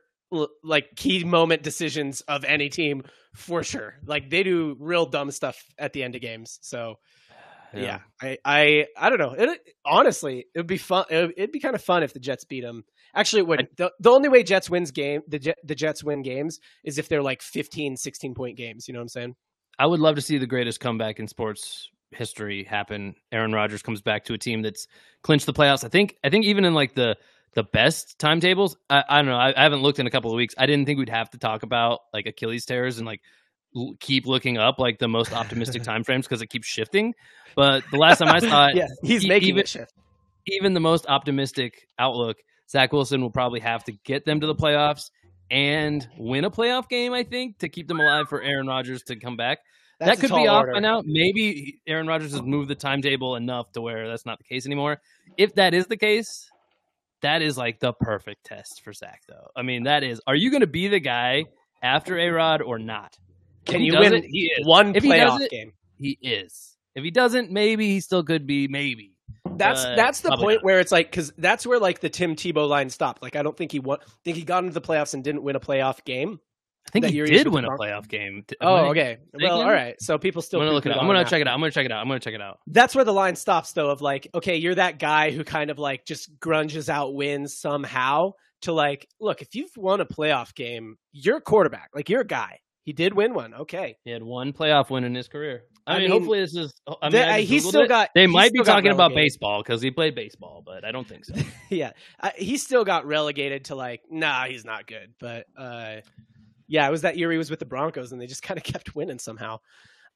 Speaker 1: like key moment decisions of any team for sure. Like they do real dumb stuff at the end of games. So [SIGHS] yeah,
Speaker 2: Yeah.
Speaker 1: I, I I don't know. It, honestly, it would be fun. It, would- it'd be kind of fun if the Jets beat them. Actually, it wouldn't. The, the only way Jets wins game the Jet, the Jets win games is if they're like 15, 16 point games. You know what I'm saying?
Speaker 2: I would love to see the greatest comeback in sports history happen. Aaron Rodgers comes back to a team that's clinched the playoffs. I think I think even in like the the best timetables, I, I don't know. I, I haven't looked in a couple of weeks. I didn't think we'd have to talk about like Achilles tears and like l- keep looking up like the most optimistic [LAUGHS] time frames because it keeps shifting. But the last time I saw it, [LAUGHS]
Speaker 1: yeah, he's
Speaker 2: e-
Speaker 1: making
Speaker 2: even, even the most optimistic outlook, Zach Wilson will probably have to get them to the playoffs and win a playoff game. I think to keep them alive for Aaron Rodgers to come back.
Speaker 1: That's
Speaker 2: that could be off
Speaker 1: order.
Speaker 2: by now. Maybe Aaron Rodgers has moved the timetable enough to where that's not the case anymore. If that is the case, that is like the perfect test for Zach, though. I mean, that is. Are you going to be the guy after A Rod or not? If
Speaker 1: Can you win
Speaker 2: it, he is.
Speaker 1: one
Speaker 2: If he
Speaker 1: playoff
Speaker 2: it,
Speaker 1: game?
Speaker 2: He is. If he doesn't, maybe he still could be. Maybe
Speaker 1: That's
Speaker 2: But
Speaker 1: that's the point
Speaker 2: not.
Speaker 1: where it's like because that's where like the Tim Tebow line stopped. Like I don't think he won. Think he got into the playoffs and didn't win a playoff game.
Speaker 2: I think he
Speaker 1: year he was
Speaker 2: did win a playoff game. Am
Speaker 1: Oh,
Speaker 2: I
Speaker 1: okay. Well, all right. So people still.
Speaker 2: I'm gonna look it up. I'm gonna check it out. I'm gonna check it out. I'm gonna check it out.
Speaker 1: That's where the line stops, though. Of like, okay, you're that guy who kind of like just grunges out wins somehow. To like, look, if you've won a playoff game, you're a quarterback. Like you're a guy. He did win one. Okay.
Speaker 2: He had one playoff win in his career. I,
Speaker 1: I
Speaker 2: mean,
Speaker 1: mean,
Speaker 2: hopefully this is. I mean,
Speaker 1: the-
Speaker 2: I
Speaker 1: he's still
Speaker 2: it.
Speaker 1: got-
Speaker 2: They might be talking about baseball because he played baseball, but I don't think so. [LAUGHS]
Speaker 1: yeah, I, he still got relegated to like, nah, he's not good. But uh, yeah, it was that year he was with the Broncos, and they just [LAUGHS] kind of kept winning somehow.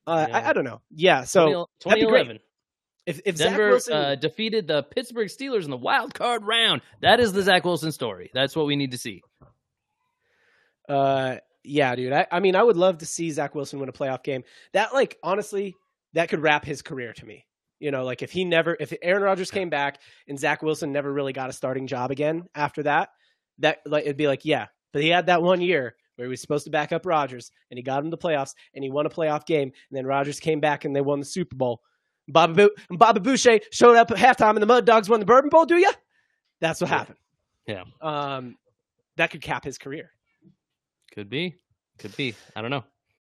Speaker 1: Uh, I, I don't know. Yeah, so that'd be great.
Speaker 2: 2011.
Speaker 1: If if Zach
Speaker 2: Denver
Speaker 1: Wilson,
Speaker 2: uh, defeated the Pittsburgh Steelers in the wild card round. That is the Zach Wilson story. That's what we need to see.
Speaker 1: uh, yeah, dude, I, I mean, I would love to see Zach Wilson win a playoff game. That like honestly, that could wrap his career to me. You know, like if he never, if Aaron Rodgers came back and Zach Wilson never really got a starting job again after that, that like it'd be like, yeah, but he had that one year where he was supposed to back up Rodgers and he got him to playoffs and he won a playoff game and then Rodgers came back and they won the Super Bowl. Bobby, Bo- Bobby Boucher showed up at halftime and the Mud Dogs won the Bourbon Bowl. Do you? That's what happened.
Speaker 2: Yeah,
Speaker 1: Um, that could cap his career.
Speaker 2: Could be, could be. I don't know.